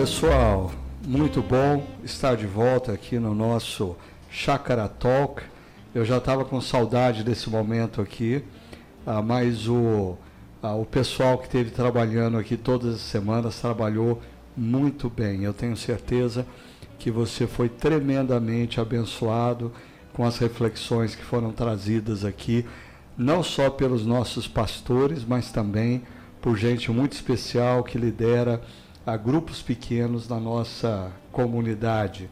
Pessoal, muito bom estar de volta aqui no nosso Chácara Talk. Eu já estava com saudade desse momento aqui, ah, mas o, ah, o pessoal que esteve trabalhando aqui todas as semanas trabalhou muito bem. Eu tenho certeza que você foi tremendamente abençoado com as reflexões que foram trazidas aqui, não só pelos nossos pastores, mas também por gente muito especial que lidera a grupos pequenos na nossa comunidade.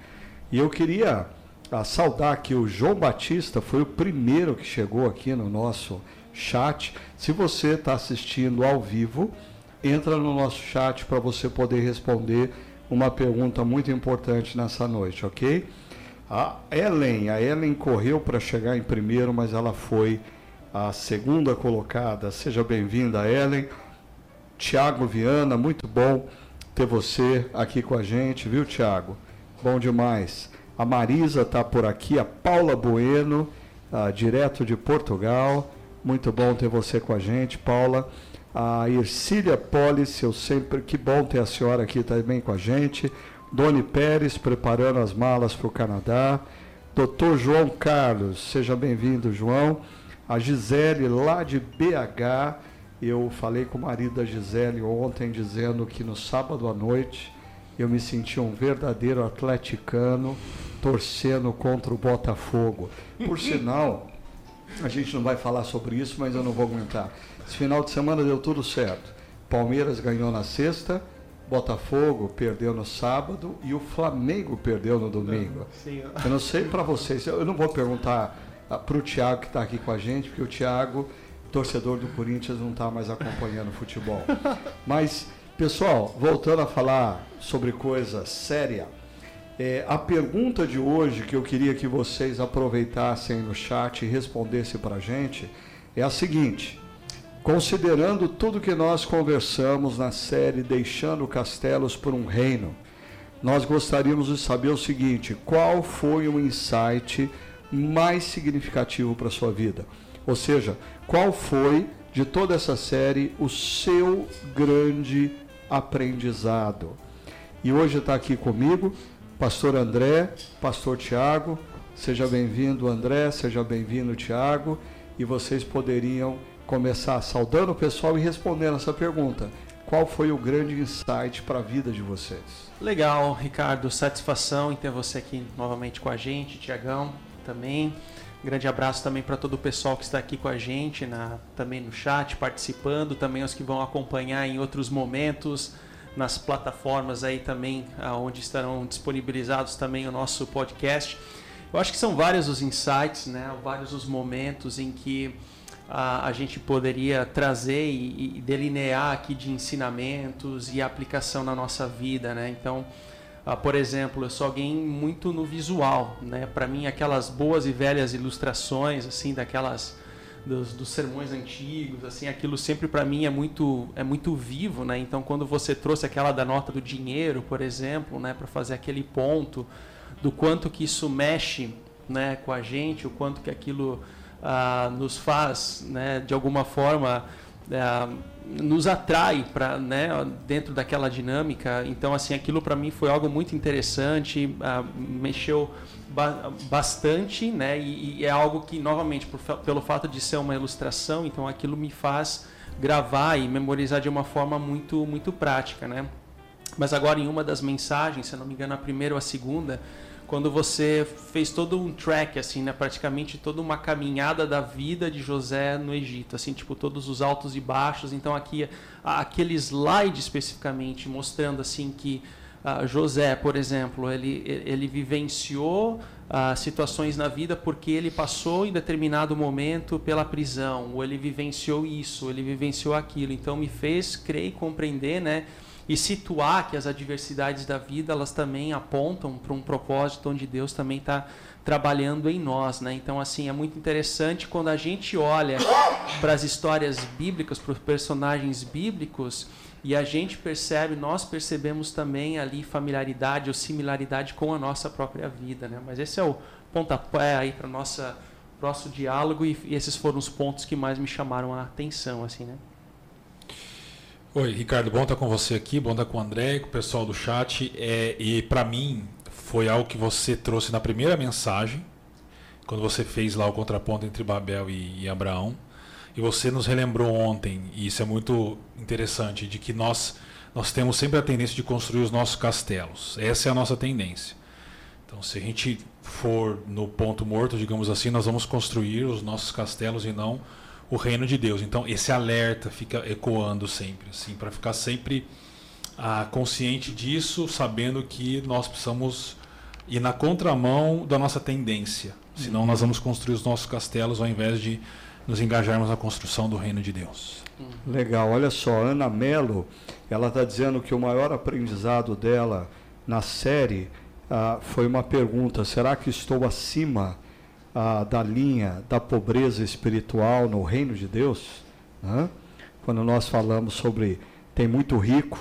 E eu queria ah, saudar que o João Batista foi o primeiro que chegou aqui no nosso chat. Se você está assistindo ao vivo, entra no nosso chat para você poder responder uma pergunta muito importante nessa noite, ok? A Ellen, a Ellen correu para chegar em primeiro, mas ela foi a segunda colocada. Seja bem-vinda, Ellen. Tiago Viana, muito bom ter você aqui com a gente, viu, Tiago? Bom demais. A Marisa está por aqui, a Paula Bueno, ah, direto de Portugal. Muito bom ter você com a gente, Paula. A Ercília Polis, eu sempre. Que bom ter a senhora aqui também com a gente. Doni Pérez preparando as malas para o Canadá. Doutor João Carlos, seja bem-vindo, João. A Gisele, lá de BH, eu falei com o marido da Gisele ontem, dizendo que no sábado à noite eu me senti um verdadeiro atleticano torcendo contra o Botafogo. Por sinal, a gente não vai falar sobre isso, mas eu não vou aguentar. Esse final de semana deu tudo certo. Palmeiras ganhou na sexta, Botafogo perdeu no sábado e o Flamengo perdeu no domingo. Eu não sei para vocês, eu não vou perguntar ah, para o Thiago que está aqui com a gente, porque o Thiago torcedor do Corinthians não está mais acompanhando futebol. Mas, pessoal, voltando a falar sobre coisa séria, é, a pergunta de hoje que eu queria que vocês aproveitassem no chat e respondessem para a gente é a seguinte: considerando tudo que nós conversamos na série Deixando Castelos por um Reino, nós gostaríamos de saber o seguinte: qual foi o insight mais significativo para a sua vida? Ou seja, qual foi de toda essa série o seu grande aprendizado? E hoje está aqui comigo pastor André, pastor Tiago. Seja bem-vindo, André, seja bem-vindo, Tiago. E vocês poderiam começar saudando o pessoal e respondendo essa pergunta. Qual foi o grande insight para a vida de vocês? Legal, Ricardo. Satisfação em ter você aqui novamente com a gente, Tiagão também. Grande abraço também para todo o pessoal que está aqui com a gente, na, também no chat, participando, também os que vão acompanhar em outros momentos nas plataformas aí também, onde estarão disponibilizados também o nosso podcast. Eu acho que são vários os insights, né? vários os momentos em que a, a gente poderia trazer e, e delinear aqui de ensinamentos e aplicação na nossa vida. Né? Então, ah, por exemplo, eu sou alguém muito no visual, né? Para mim, aquelas boas e velhas ilustrações, assim, daquelas dos, dos sermões antigos, assim, aquilo sempre para mim é muito é muito vivo, né? Então, quando você trouxe aquela da nota do dinheiro, por exemplo, né, para fazer aquele ponto do quanto que isso mexe, né, com a gente, o quanto que aquilo ah, nos faz, né, de alguma forma é, nos atrai para né, dentro daquela dinâmica. Então, assim, aquilo para mim foi algo muito interessante, uh, mexeu ba bastante, né? E, e, é algo que, novamente, por, pelo fato de ser uma ilustração, então aquilo me faz gravar e memorizar de uma forma muito, muito prática, né? Mas agora, em uma das mensagens, se não me engano, a primeira ou a segunda, quando você fez todo um track, assim, né? Praticamente toda uma caminhada da vida de José no Egito, assim, tipo, todos os altos e baixos. Então, aqui, aquele slide especificamente, mostrando, assim, que uh, José, por exemplo, ele, ele vivenciou uh, situações na vida porque ele passou em determinado momento pela prisão, ou ele vivenciou isso, ele vivenciou aquilo. Então, me fez crer e compreender, né? E situar que as adversidades da vida elas também apontam para um propósito onde Deus também está trabalhando em nós, né? Então assim é muito interessante quando a gente olha para as histórias bíblicas, para os personagens bíblicos e a gente percebe, nós percebemos também ali familiaridade ou similaridade com a nossa própria vida, né? Mas esse é o pontapé aí para nossa nosso diálogo e, e esses foram os pontos que mais me chamaram a atenção, assim, né? Oi, Ricardo, bom estar com você aqui, bom estar com o André, com o pessoal do chat. É, e para mim foi algo que você trouxe na primeira mensagem, quando você fez lá o contraponto entre Babel e, e Abraão. E você nos relembrou ontem, e isso é muito interessante, de que nós, nós temos sempre a tendência de construir os nossos castelos. Essa é a nossa tendência. Então, se a gente for no ponto morto, digamos assim, nós vamos construir os nossos castelos e não o reino de Deus. Então, esse alerta fica ecoando sempre, assim, para ficar sempre ah, consciente disso, sabendo que nós precisamos ir na contramão da nossa tendência. Senão, nós vamos construir os nossos castelos ao invés de nos engajarmos na construção do reino de Deus. Legal, olha só, Ana Mello, ela está dizendo que o maior aprendizado dela na série ah, foi uma pergunta: será que estou acima ah, da linha da pobreza espiritual no reino de Deus? Né? Quando nós falamos sobre tem muito rico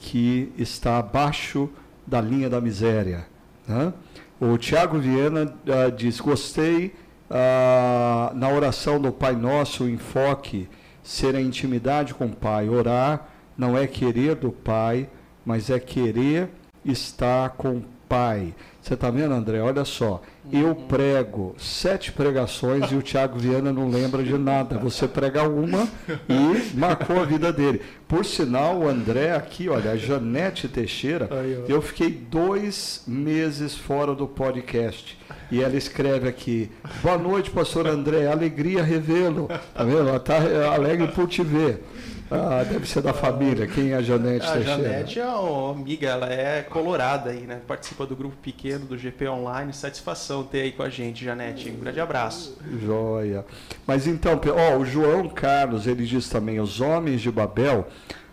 que está abaixo da linha da miséria. Né? O Tiago Viana ah, diz: gostei ah, na oração do Pai Nosso o enfoque ser a intimidade com o Pai. Orar não é querer do Pai, mas é querer estar com o Pai. Você está vendo, André? Olha só. Eu prego sete pregações e o Tiago Viana não lembra de nada. Você prega uma e marcou a vida dele. Por sinal, o André aqui, olha, a Janete Teixeira, eu fiquei dois meses fora do podcast. E ela escreve aqui: Boa noite, pastor André, alegria revê-lo. Tá vendo? Ela está alegre por te ver. Ah, deve ser da família. Quem é a Janete A Teixeira? Janete é uma amiga, ela é colorada aí, né? Participa do grupo pequeno do GP Online. Satisfação ter aí com a gente, Janete. Um grande abraço. Joia. Mas então, ó, o João Carlos, ele diz também: os homens de Babel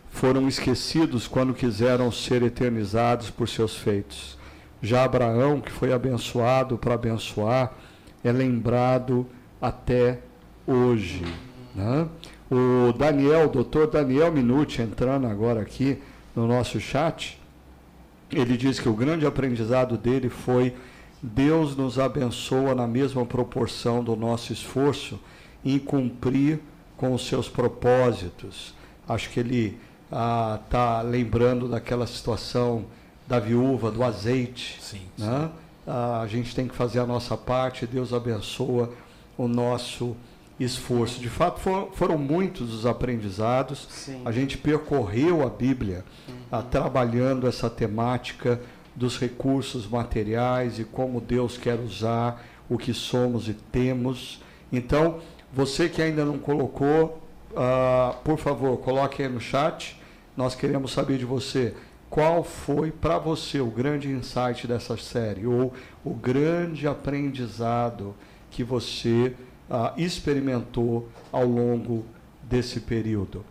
foram esquecidos quando quiseram ser eternizados por seus feitos. Já Abraão, que foi abençoado para abençoar, é lembrado até hoje. Né? O Daniel, o doutor Daniel Minuti, entrando agora aqui no nosso chat, ele diz que o grande aprendizado dele foi Deus nos abençoa na mesma proporção do nosso esforço em cumprir com os seus propósitos. Acho que ele está lembrando daquela situação da viúva, do azeite. Sim. Né? Ah, a gente tem que fazer a nossa parte, Deus abençoa o nosso esforço. De fato, for- foram muitos os aprendizados. Sim. A gente percorreu a Bíblia ah, trabalhando essa temática dos recursos materiais e como Deus quer usar o que somos e temos. Então, você que ainda não colocou, ah, por favor, coloque aí no chat. Nós queremos saber de você qual foi para você o grande insight dessa série ou o grande aprendizado que você ah, experimentou ao longo desse período.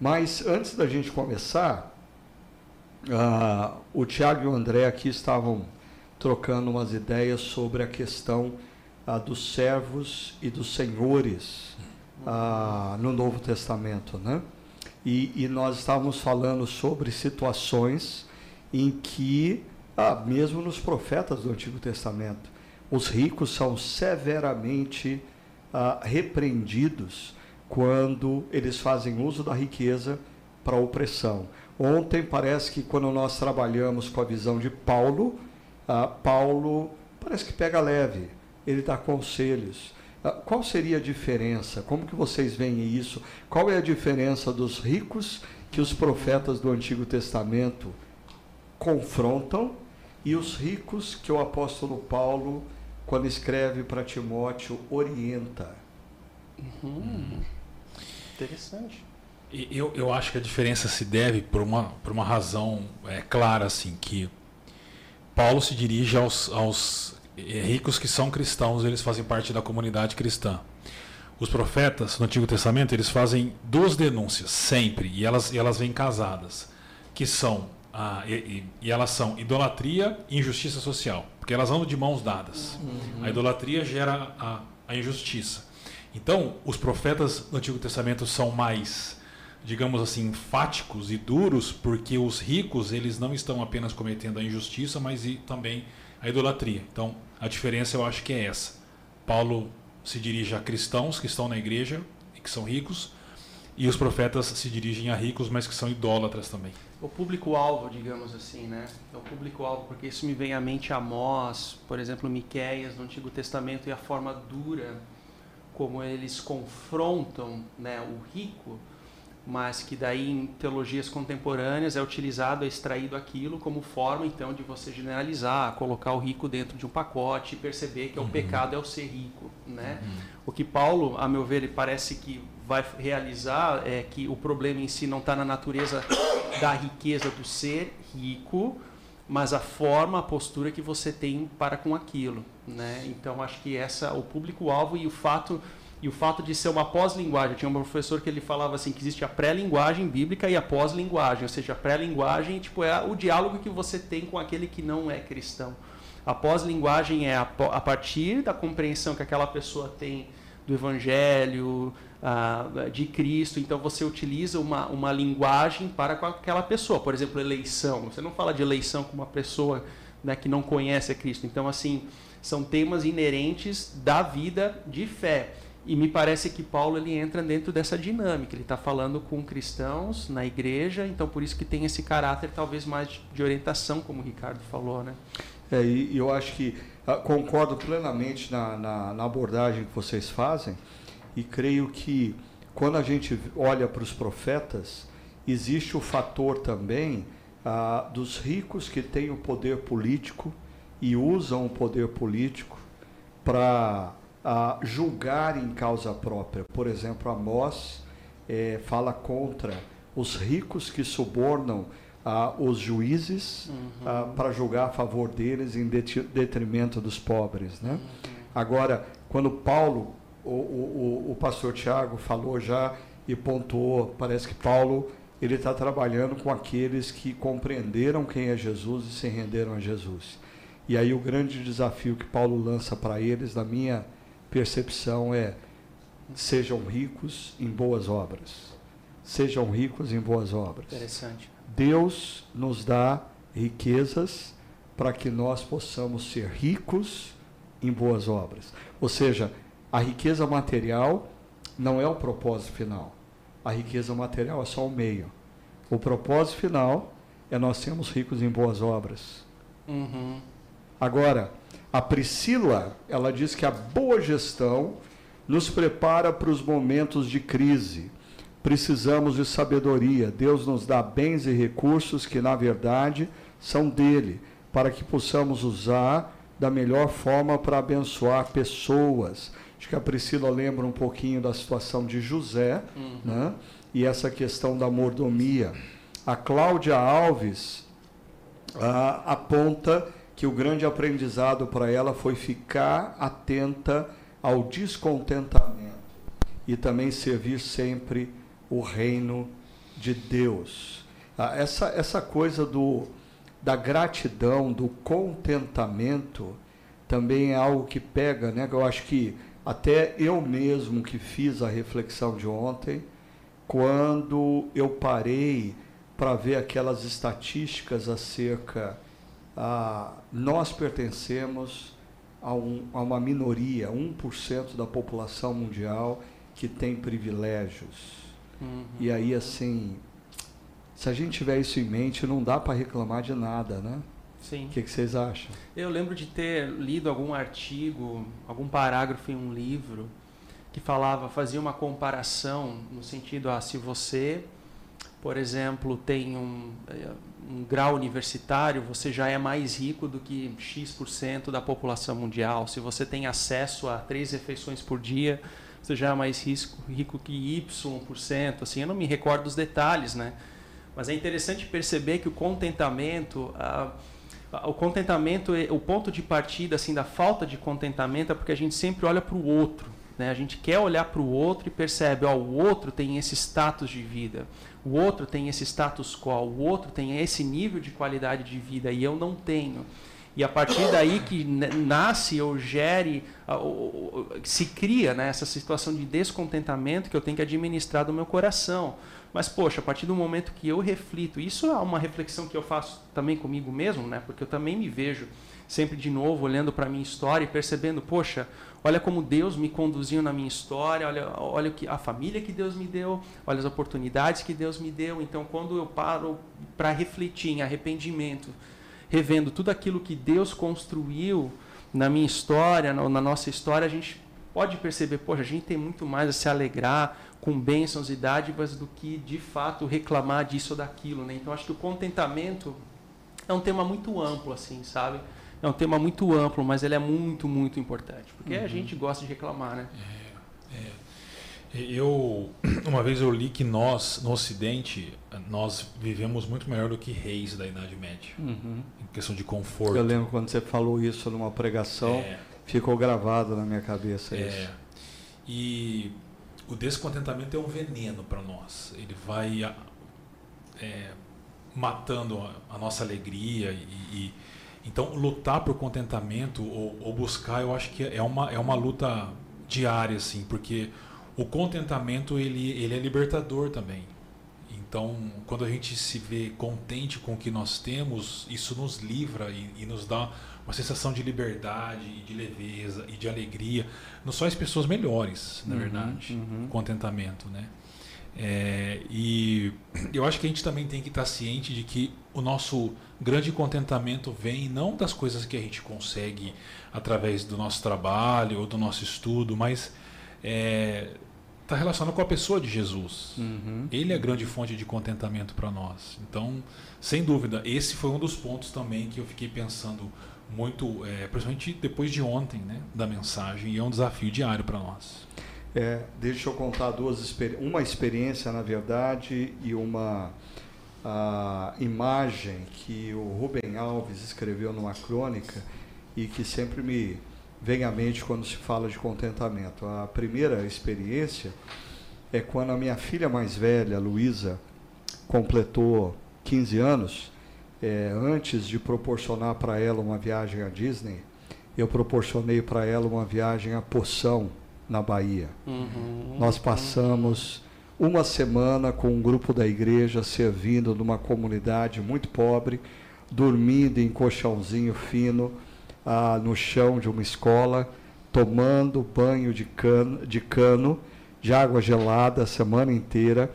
Mas antes da gente começar, ah, o Tiago e o André aqui estavam trocando umas ideias sobre a questão ah, dos servos e dos senhores ah, no Novo Testamento, né? E, e nós estávamos falando sobre situações em que, ah, mesmo nos profetas do Antigo Testamento, os ricos são severamente ah, repreendidos quando eles fazem uso da riqueza para opressão. Ontem parece que quando nós trabalhamos com a visão de Paulo, ah, Paulo parece que pega leve, ele dá conselhos. Ah, Qual seria a diferença? Como que vocês veem isso? Qual é a diferença dos ricos que os profetas do Antigo Testamento confrontam e os ricos que o apóstolo Paulo, quando escreve para Timóteo, orienta? Interessante. E Eu, eu acho que a diferença se deve por uma, por uma razão é, clara, assim, que Paulo se dirige aos, aos eh, ricos que são cristãos, eles fazem parte da comunidade cristã. Os profetas no Antigo Testamento, eles fazem duas denúncias, sempre, e elas, e elas vêm casadas, que são, ah, e, e- e elas são idolatria e injustiça social, porque elas andam de mãos dadas. A idolatria gera a, a injustiça. Então, os profetas do Antigo Testamento são mais, digamos assim, enfáticos e duros, porque os ricos, eles não estão apenas cometendo a injustiça, mas também a idolatria. Então, a diferença eu acho que é essa. Paulo se dirige a cristãos que estão na igreja e que são ricos, E os profetas se dirigem a ricos, mas que são idólatras também. O público-alvo, digamos assim, né? É o público-alvo, porque isso me vem à mente Amós, por exemplo, Miqueias no Antigo Testamento e a forma dura como eles confrontam né, o rico, mas que daí em teologias contemporâneas é utilizado, é extraído aquilo como forma então de você generalizar, colocar o rico dentro de um pacote e perceber que uhum. o pecado é o ser rico, né? Uhum. O que Paulo, a meu ver, ele parece que vai realizar é que o problema em si não está na natureza da riqueza do ser rico, mas a forma, a postura que você tem para com aquilo, né? Então acho que essa o público-alvo e o fato e o fato de ser uma pós-linguagem. Tinha um professor que ele falava assim que existe a pré-linguagem bíblica e a pós-linguagem, ou seja, a pré-linguagem tipo é o diálogo que você tem com aquele que não é cristão. A pós-linguagem é a, a partir da compreensão que aquela pessoa tem do evangelho, uh, de Cristo. Então você utiliza uma, uma linguagem para aquela pessoa. Por exemplo, eleição. Você não fala de eleição com uma pessoa né, que não conhece a Cristo. Então, assim, são temas inerentes da vida de fé. E me parece que Paulo ele entra dentro dessa dinâmica. Ele está falando com cristãos na igreja, então por isso que tem esse caráter talvez mais de orientação, como o Ricardo falou, né? É, e eu acho que ah, concordo plenamente na, na, na abordagem que vocês fazem e creio que quando a gente olha para os profetas, existe o fator também ah, dos ricos que têm o poder político e usam o poder político para ah, julgar em causa própria. Por exemplo, Amós eh, fala contra os ricos que subornam ah, os juízes uhum. ah, para julgar a favor deles em detrimento dos pobres. Né? Uhum. Agora, quando Paulo o, o, o pastor Tiago falou já e pontuou, parece que Paulo ele está trabalhando com aqueles que compreenderam quem é Jesus e se renderam a Jesus. E aí o grande desafio que Paulo lança para eles, na minha percepção, é sejam ricos em boas obras. Sejam ricos em boas obras. Interessante. Deus nos dá riquezas para que nós possamos ser ricos em boas obras. Ou seja, a riqueza material não é o propósito final. A riqueza material é só o meio. O propósito final é nós sermos ricos em boas obras. Uhum. Agora, a Priscila, ela diz que a boa gestão nos prepara para os momentos de crise. Precisamos de sabedoria. Deus nos dá bens e recursos que, na verdade, são dele, para que possamos usar da melhor forma para abençoar pessoas, Acho que a Priscila lembra um pouquinho da situação de José, uhum. né? E essa questão da mordomia. A Cláudia Alves ah, aponta que o grande aprendizado para ela foi ficar atenta ao descontentamento e também servir sempre o reino de Deus. Ah, essa, essa coisa do, da gratidão, do contentamento, também é algo que pega, né? Eu acho que até eu mesmo que fiz a reflexão de ontem, quando eu parei para ver aquelas estatísticas acerca a nós pertencemos a, um, a uma minoria, 1% da população mundial que tem privilégios. Uhum. E aí assim, se a gente tiver isso em mente, não dá para reclamar de nada, né? Sim. O que, que, vocês acham? Eu lembro de ter lido algum artigo, algum parágrafo em um livro que falava, fazia uma comparação no sentido, ah, se você, por exemplo, tem um, eh, um grau universitário, você já é mais rico do que X% da população mundial. Se você tem acesso a três refeições por dia, você já é mais risco, rico que Y%. Assim, eu não me recordo dos detalhes, né? Mas é interessante perceber que o contentamento... Ah, o contentamento, o ponto de partida assim da falta de contentamento é porque a gente sempre olha para o outro. Né? A gente quer olhar para o outro e percebe, ó, o outro tem esse status de vida, o outro tem esse status quo, o outro tem esse nível de qualidade de vida e eu não tenho. E a partir daí que nasce ou gere, ou, se cria né, essa situação de descontentamento que eu tenho que administrar do meu coração. Mas, poxa, a partir do momento que eu reflito, isso é uma reflexão que eu faço também comigo mesmo, né? Porque eu também me vejo sempre de novo olhando para a minha história e percebendo, poxa, olha como Deus me conduziu na minha história, olha, olha que, a família que Deus me deu, olha as oportunidades que Deus me deu. Então, quando eu paro para refletir em arrependimento, revendo tudo aquilo que Deus construiu na minha história, na, na nossa história, a gente pode perceber, poxa, a gente tem muito mais a se alegrar com bênçãos e dádivas do que de fato reclamar disso ou daquilo, né? Então acho que o contentamento é um tema muito amplo, assim, sabe? é um tema muito amplo, mas ele é muito, muito importante. Porque uhum. a gente gosta de reclamar, né? É, é. Eu, uma vez eu li que nós, no Ocidente, nós vivemos muito melhor do que reis da Idade Média. Uhum. Em questão de conforto. Eu lembro quando você falou isso numa pregação, é. ficou gravado na minha cabeça é. isso. E o descontentamento é um veneno para nós. Ele vai é, matando a, a, nossa alegria e, e então, lutar por contentamento ou, ou, buscar, eu acho que é uma, é uma luta diária, assim, porque o contentamento ele, ele é libertador também. Então, quando a gente se vê contente com o que nós temos, isso nos livra e, e nos dá uma sensação de liberdade, de leveza e de alegria. Nos faz pessoas melhores, na uhum, verdade. Uhum. Contentamento, né? É, e eu acho que a gente também tem que estar ciente de que o nosso grande contentamento vem não das coisas que a gente consegue através do nosso trabalho ou do nosso estudo, mas está é, tá relacionado com a pessoa de Jesus. Uhum. Ele é a grande fonte de contentamento para nós. Então, sem dúvida, esse foi um dos pontos também que eu fiquei pensando muito, é, principalmente depois de ontem, né, da mensagem, e é um desafio diário para nós. É, deixa eu contar duas uma experiência, na verdade, e uma a imagem que o Rubem Alves escreveu numa crônica e que sempre me vem à mente quando se fala de contentamento. A primeira experiência é quando a minha filha mais velha, Luísa, completou 15 anos. É, antes de proporcionar para ela uma viagem à Disney, eu proporcionei para ela uma viagem à Poção, na Bahia. Uhum, Nós passamos uma semana com um grupo da igreja servindo numa comunidade muito pobre, dormindo em colchãozinho fino ah, no chão de uma escola, tomando banho de cano, de cano, de água gelada a semana inteira,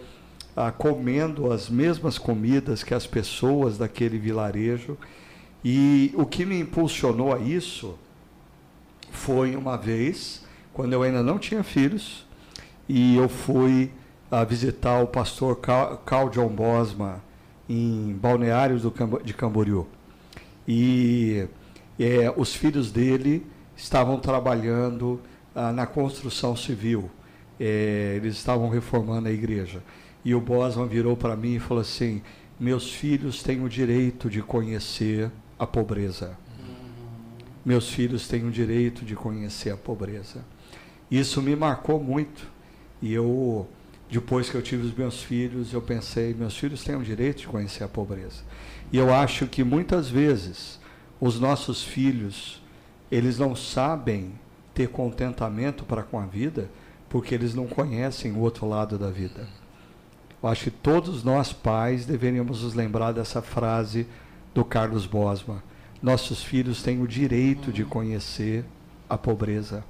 ah, comendo as mesmas comidas que as pessoas daquele vilarejo. E o que me impulsionou a isso foi uma vez quando eu ainda não tinha filhos, e eu fui a visitar o pastor John Bosma em Balneários do, de Camboriú. E é, os filhos dele estavam trabalhando ah, na construção civil. É, eles estavam reformando a igreja. E o Bosma virou para mim e falou assim: Meus filhos têm o direito de conhecer a pobreza. Meus filhos têm o direito de conhecer a pobreza. Isso me marcou muito. E eu, depois que eu tive os meus filhos, eu pensei, meus filhos têm o direito de conhecer a pobreza. E eu acho que muitas vezes os nossos filhos, eles não sabem ter contentamento para com a vida, porque eles não conhecem o outro lado da vida. Eu acho que todos nós pais deveríamos nos lembrar dessa frase do Carlos Bosma. Nossos filhos têm o direito de conhecer a pobreza.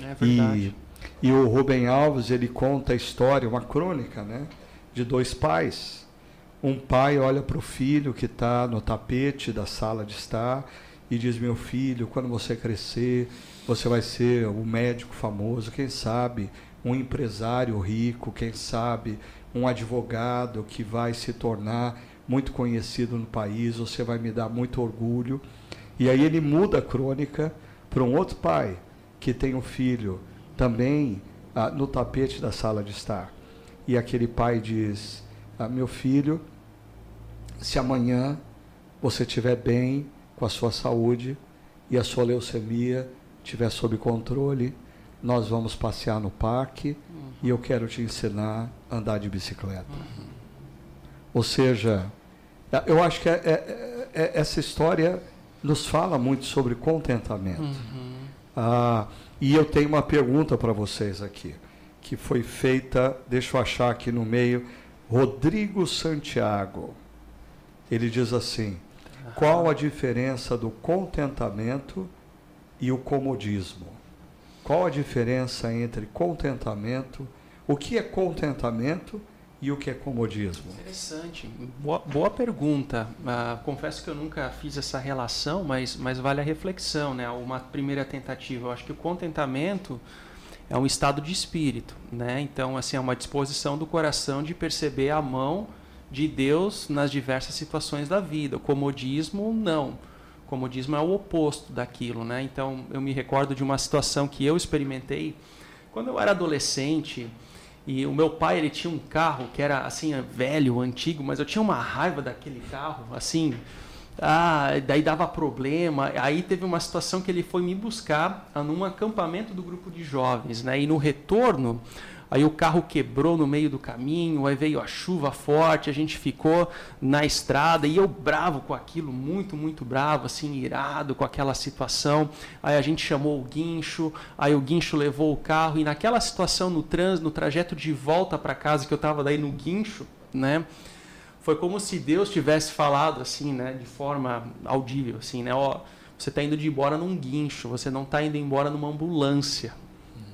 É verdade. E, e o Rubem Alves, ele conta a história, uma crônica, né? De dois pais. Um pai olha para o filho que está no tapete da sala de estar e diz: Meu filho, quando você crescer, você vai ser um médico famoso, quem sabe um empresário rico, quem sabe um advogado que vai se tornar muito conhecido no país, você vai me dar muito orgulho. E aí ele muda a crônica para um outro pai, que tem um filho também ah, no tapete da sala de estar. E aquele pai diz: ah, Meu filho, se amanhã você estiver bem com a sua saúde e a sua leucemia estiver sob controle, nós vamos passear no parque uhum. e eu quero te ensinar a andar de bicicleta. Uhum. Ou seja, eu acho que é, é, é, essa história nos fala muito sobre contentamento. Uhum. Ah, e eu tenho uma pergunta para vocês aqui, que foi feita, deixa eu achar aqui no meio, Rodrigo Santiago. Ele diz assim: qual a diferença do contentamento e o comodismo? Qual a diferença entre contentamento? O que é contentamento e o que é comodismo? Interessante. Boa, boa pergunta. Uh, confesso que eu nunca fiz essa relação, mas, mas vale a reflexão, né? Uma primeira tentativa. Eu acho que o contentamento é um estado de espírito, né? Então, assim, é uma disposição do coração de perceber a mão de Deus nas diversas situações da vida. O comodismo, não. O comodismo é o oposto daquilo, né? Então, eu me recordo de uma situação que eu experimentei quando eu era adolescente e o meu pai, ele tinha um carro que era, assim, velho, antigo, mas eu tinha uma raiva daquele carro, assim... Ah, daí dava problema. Aí teve uma situação que ele foi me buscar num acampamento do grupo de jovens, né? E no retorno, aí o carro quebrou no meio do caminho, aí veio a chuva forte, a gente ficou na estrada e eu bravo com aquilo, muito, muito bravo, assim, irado com aquela situação. Aí a gente chamou o guincho, aí o guincho levou o carro e naquela situação no trânsito, no trajeto de volta para casa que eu estava daí no guincho, né? Foi como se Deus tivesse falado assim, né, de forma audível, assim, né, ó, você está indo de embora num guincho, você não está indo embora numa ambulância,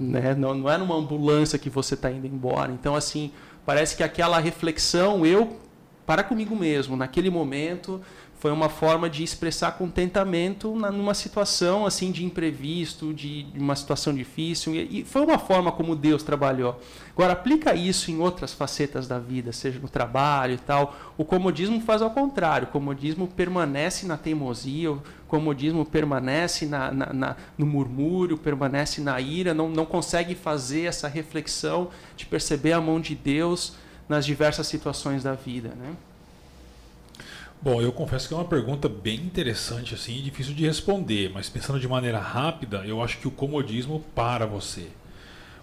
né? Não, não é numa ambulância que você está indo embora. Então, assim, parece que aquela reflexão, eu, para comigo mesmo, naquele momento, foi uma forma de expressar contentamento na, numa situação assim de imprevisto, de, de uma situação difícil. E, e, foi uma forma como Deus trabalhou. Agora, aplica isso em outras facetas da vida, seja no trabalho e tal. O comodismo faz ao contrário. O comodismo permanece na teimosia, o comodismo permanece na, na, na, no murmúrio, permanece na ira, não, não consegue fazer essa reflexão de perceber a mão de Deus nas diversas situações da vida. Né? Bom, eu confesso que é uma pergunta bem interessante assim e difícil de responder, mas pensando de maneira rápida, eu acho que o comodismo para você.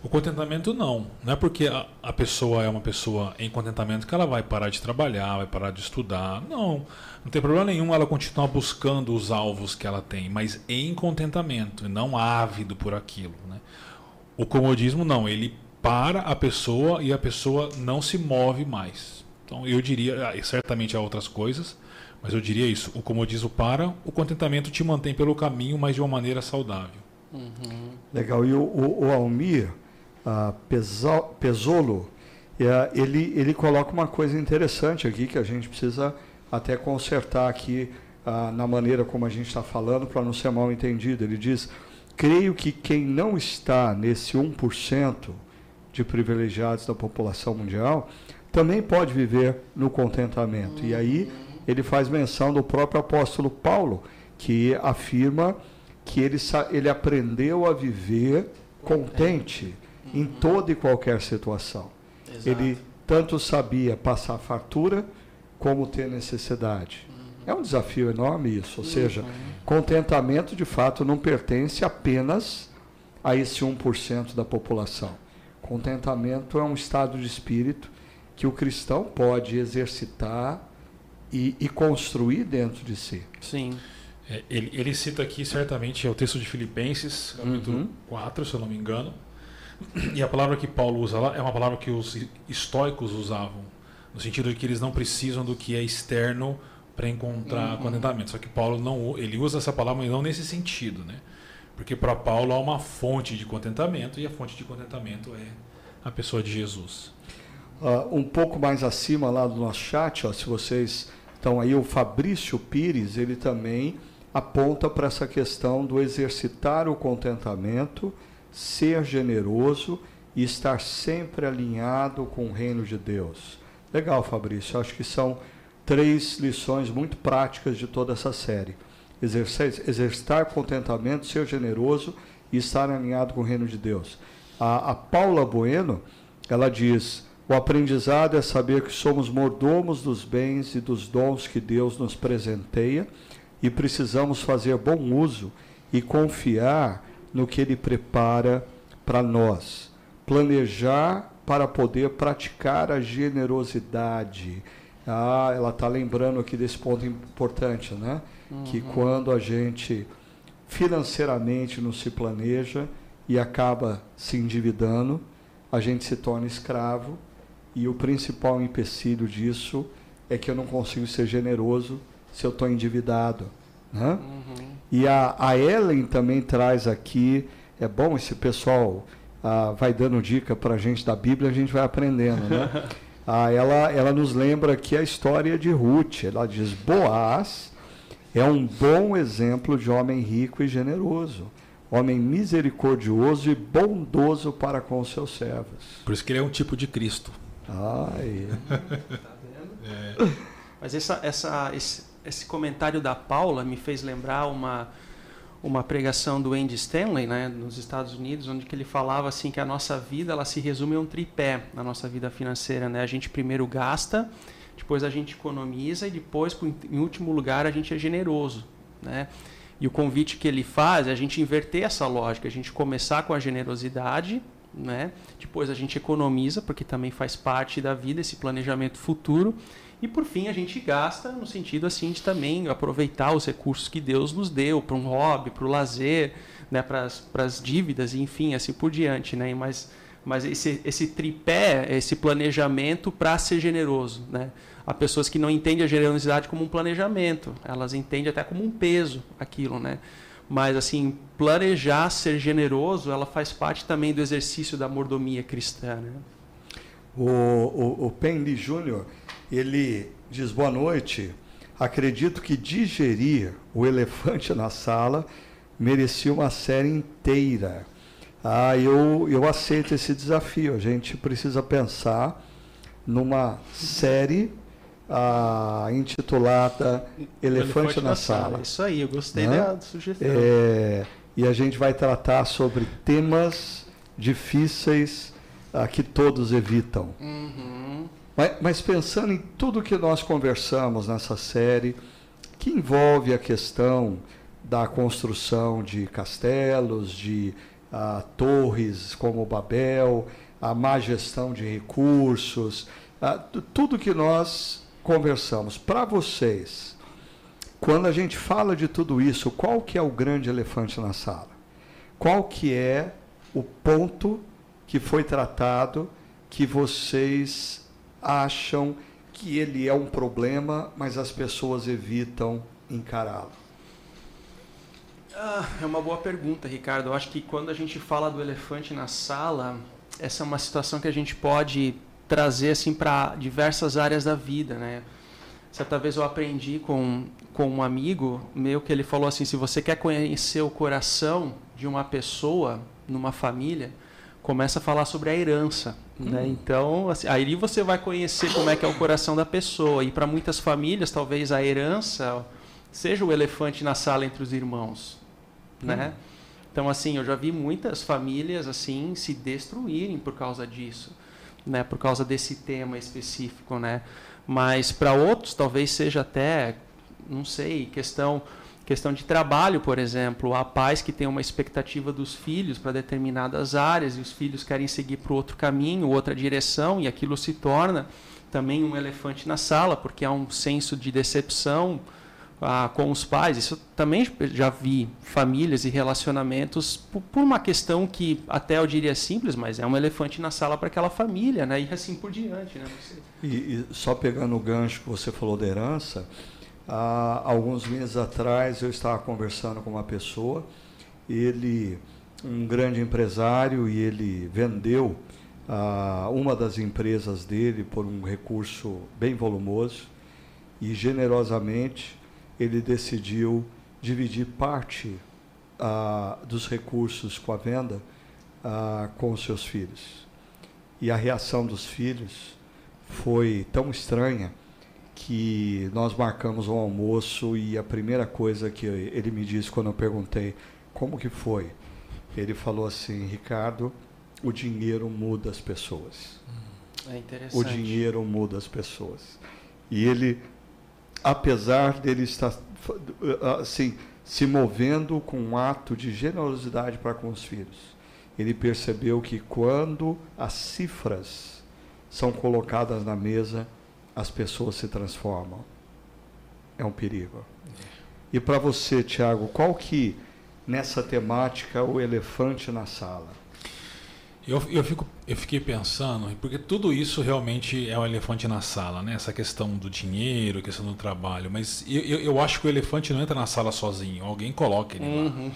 O contentamento não. Não é porque a, a, pessoa é uma pessoa em contentamento que ela vai parar de trabalhar, vai parar de estudar. Não. Não tem problema nenhum ela continuar buscando os alvos que ela tem, mas em contentamento, não ávido por aquilo. Né? O comodismo não. Ele para a pessoa e a pessoa não se move mais. Então eu diria, ah, certamente há outras coisas, mas eu diria isso: o comodismo para, o contentamento te mantém pelo caminho, mas de uma maneira saudável. Uhum. Legal. E o, o, o Almir uh, Pesolo, uh, ele, ele coloca uma coisa interessante aqui que a gente precisa até consertar aqui uh, na maneira como a gente está falando para não ser mal entendido. Ele diz: creio que quem não está nesse 1% de privilegiados da população mundial também pode viver no contentamento. Uhum. E aí ele faz menção do próprio apóstolo Paulo, que afirma que ele, ele aprendeu a viver contente em toda e qualquer situação. Exato. Ele tanto sabia passar fartura como ter necessidade. É um desafio enorme isso, ou seja, contentamento de fato não pertence apenas a esse 1% da população. Contentamento é um estado de espírito que o cristão pode exercitar e, e construir dentro de si. Sim. É, ele, ele, cita aqui, certamente, é o texto de Filipenses, capítulo uhum. 4, se eu não me engano. E a palavra que Paulo usa lá é uma palavra que os estoicos usavam, no sentido de que eles não precisam do que é externo para encontrar uhum. contentamento. Só que Paulo não, ele usa essa palavra, mas não nesse sentido, né? Porque para Paulo há uma fonte de contentamento e a fonte de contentamento é a pessoa de Jesus. Uh, um pouco mais acima lá do nosso chat, ó, se vocês estão aí, o Fabrício Pires, ele também aponta para essa questão do exercitar o contentamento, ser generoso e estar sempre alinhado com o reino de Deus. Legal, Fabrício, acho que são três lições muito práticas de toda essa série. exercitar contentamento, ser generoso e estar alinhado com o reino de Deus. A, a Paula Bueno, ela diz o aprendizado é saber que somos mordomos dos bens e dos dons que Deus nos presenteia e precisamos fazer bom uso e confiar no que Ele prepara para nós. Planejar para poder praticar a generosidade. Ah, ela está lembrando aqui desse ponto importante, né? Uhum. Que quando a gente financeiramente não se planeja e acaba se endividando, a gente se torna escravo e o principal empecilho disso é que eu não consigo ser generoso se eu estou endividado. Né? Uhum. E a, a Ellen também traz aqui, é bom esse pessoal ah, vai dando dica para a gente da Bíblia, a gente vai aprendendo. Né? ah, ela, ela nos lembra aqui a história de Ruth. Ela diz: Boaz é um bom exemplo de homem rico e generoso, homem misericordioso e bondoso para com os seus servos. Por isso que ele é um tipo de Cristo. Ai. tá vendo? É. Mas essa, essa, esse, esse comentário da Paula me fez lembrar uma uma pregação do Andy Stanley, né, nos Estados Unidos, onde que ele falava assim que a nossa vida ela se resume a um tripé na nossa vida financeira, né? A gente primeiro gasta, depois a gente economiza e depois, em último lugar, a gente é generoso, né? E o convite que ele faz é a gente inverter essa lógica, a gente começar com a generosidade, né? Depois a gente economiza, porque também faz parte da vida esse planejamento futuro e por fim, a gente gasta no sentido assim de também aproveitar os recursos que Deus nos deu para um hobby, para o lazer, né, para as dívidas, enfim, assim por diante. Né? Mas, mas esse, esse tripé, esse planejamento para ser generoso. Né? Há pessoas que não entendem a generosidade como um planejamento, elas entendem até como um peso aquilo. Né? Mas assim, planejar ser generoso, ela faz parte também do exercício da mordomia cristã. Né? O, o, o Penny Júnior ele diz: Boa noite. Acredito que digerir o elefante na sala merecia uma série inteira. Ah, eu, eu aceito esse desafio. A gente precisa pensar numa série ah, intitulada Elefante, Elefante na, sala. sala. Isso aí, eu gostei né? da sugestão. É, e a gente vai tratar sobre temas difíceis ah, que todos evitam. Uhum. Mas, mas pensando em tudo que nós conversamos nessa série, que envolve a questão da construção de castelos, de uh, torres como Babel, a má gestão de recursos, uh, tudo que nós conversamos. Para vocês, quando a gente fala de tudo isso, qual que é o grande elefante na sala? Qual que é o ponto que foi tratado que vocês acham que ele é um problema, mas as pessoas evitam encará-lo? Ah, é uma boa pergunta, Ricardo. Eu acho que quando a gente fala do elefante na sala, essa é uma situação que a gente pode trazer assim para diversas áreas da vida, né? Certa vez eu aprendi com, com um amigo meu que ele falou assim: se você quer conhecer o coração de uma pessoa numa família, começa a falar sobre a herança. Né? Hum. Então, assim, aí você vai conhecer como é que é o coração da pessoa. E para muitas famílias, talvez a herança seja o elefante na sala entre os irmãos, né? Hum. Então, assim, eu já vi muitas famílias assim se destruírem por causa disso, né? Por causa desse tema específico, né? Mas para outros, talvez seja até, não sei, questão Questão de trabalho, por exemplo, há pais que têm uma expectativa dos filhos para determinadas áreas e os filhos querem seguir para outro caminho, outra direção, e aquilo se torna também um elefante na sala, porque há um senso de decepção ah, com os pais. Isso também já vi famílias e relacionamentos por, por, uma questão que até eu diria simples, mas é um elefante na sala para aquela família, né? E assim por diante, né? Você... E, e só pegando o gancho que você falou da herança, Há alguns meses atrás eu estava conversando com uma pessoa, ele, um grande empresário, e ele vendeu ah, uma das empresas dele por um recurso bem volumoso e generosamente ele decidiu dividir parte ah, dos recursos com a venda ah, com os seus filhos. E a reação dos filhos foi tão estranha que nós marcamos um almoço e a primeira coisa que ele me disse quando eu perguntei como que foi, ele falou assim, Ricardo, o dinheiro muda as pessoas. É interessante. O dinheiro muda as pessoas. E ele, apesar dele estar assim se movendo com um ato de generosidade para com os filhos, ele percebeu que quando as cifras são colocadas na mesa, as pessoas se transformam. É um perigo. E para você, Tiago, qual que nessa temática o elefante na sala? Eu, eu, fico, eu fiquei pensando, porque tudo isso realmente é um elefante na sala, né? Essa questão do dinheiro, questão do trabalho. Mas eu, eu, eu acho que o elefante não entra na sala sozinho, alguém coloca ele uhum. lá.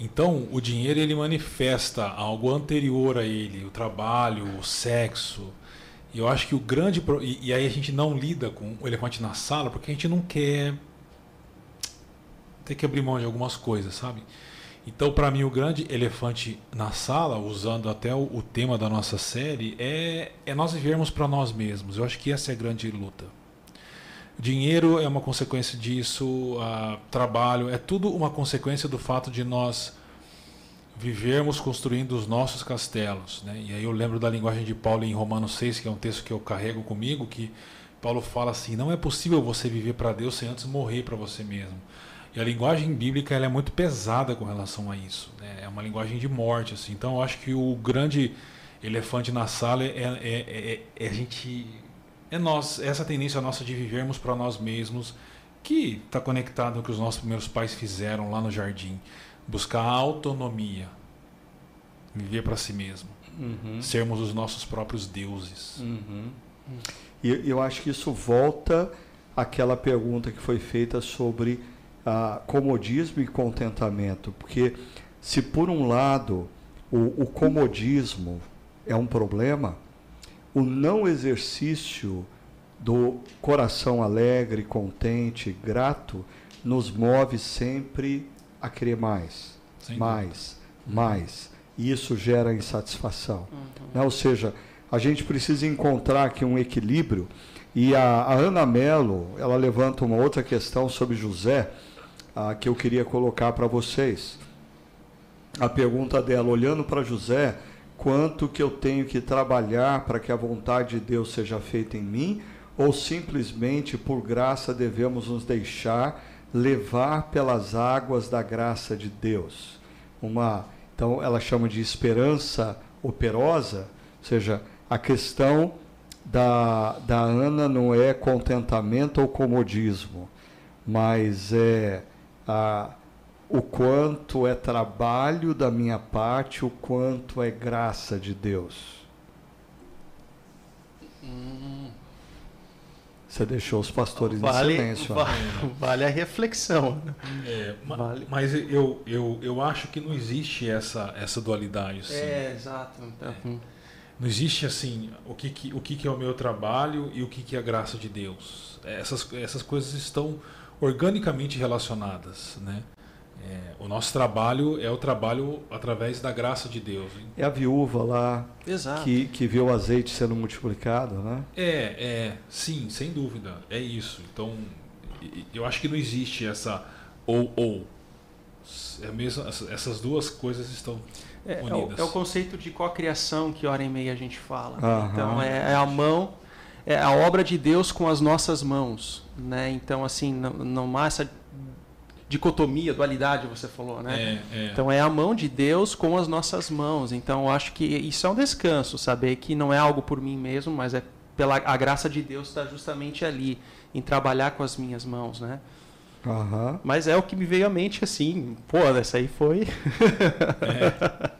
Então, o dinheiro ele manifesta algo anterior a ele, o trabalho, o sexo. E eu acho que o grande. E, e aí a gente não lida com o elefante na sala porque a gente não quer ter que abrir mão de algumas coisas, sabe? Então, para mim, o grande elefante na sala, usando até o, o tema da nossa série, é, é nós vivermos para nós mesmos. Eu acho que essa é a grande luta. Dinheiro é uma consequência disso, trabalho, é tudo uma consequência do fato de nós vivermos construindo os nossos castelos. Né? E aí eu lembro da linguagem de Paulo em Romanos 6, que é um texto que eu carrego comigo, que Paulo fala assim: não é possível você viver para Deus sem antes morrer para você mesmo. E a linguagem bíblica ela é muito pesada com relação a isso. Né? É uma linguagem de morte. Assim. Então eu acho que o grande elefante na sala é, é, é, é a gente. É nós, essa tendência nossa de vivermos para nós mesmos, que está conectado com o que os nossos primeiros pais fizeram lá no jardim. Buscar a autonomia. Viver para si mesmo. Uhum. Sermos os nossos próprios deuses. Uhum. E eu acho que isso volta àquela pergunta que foi feita sobre ah, comodismo e contentamento, porque se por um lado o, o comodismo é um problema, o não exercício do coração alegre, contente, grato, nos move sempre a querer mais, Sem mais, dúvida. mais. E isso gera insatisfação. Uhum. Né? Ou seja, a gente precisa encontrar aqui um equilíbrio. E a, a Ana Mello, ela levanta uma outra questão sobre José, ah, que eu queria colocar para vocês. A pergunta dela, olhando para José, quanto que eu tenho que trabalhar para que a vontade de Deus seja feita em mim, ou simplesmente por graça devemos nos deixar levar pelas águas da graça de Deus? Uma, então ela chama de esperança operosa, ou seja, a questão da, da Ana não é contentamento ou comodismo, mas é ah, o quanto é trabalho da minha parte, o quanto é graça de Deus. Hum. Você deixou os pastores vale, em silêncio. Vale, vale a reflexão. É, vale. Mas eu, eu, eu acho que não existe essa, essa dualidade. Assim. É, exato. É. Não existe assim o que, que, o que, que é o meu trabalho e o que, que é a graça de Deus. Essas, essas coisas estão organicamente relacionadas, né? É, o nosso trabalho é o trabalho através da graça de Deus. É a viúva lá Que, que vê o azeite sendo multiplicado, né? É, é, sim, sem dúvida, é isso. Então, eu acho que não existe essa ou ou. É mesmo, essas duas coisas estão é, unidas. É o, é o, conceito de cocriação que hora e meia a gente fala. Então é, é a mão é a obra de Deus com as nossas mãos, né? Então assim, não, não há essa dicotomia, dualidade, você falou, né? É, é. Então é a mão de Deus com as nossas mãos. Então eu acho que isso é um descanso, saber que não é algo por mim mesmo, mas é pela a graça de Deus está justamente ali em trabalhar com as minhas mãos, né? Uhum. Mas é o que me veio à mente assim, pô, essa aí foi. é.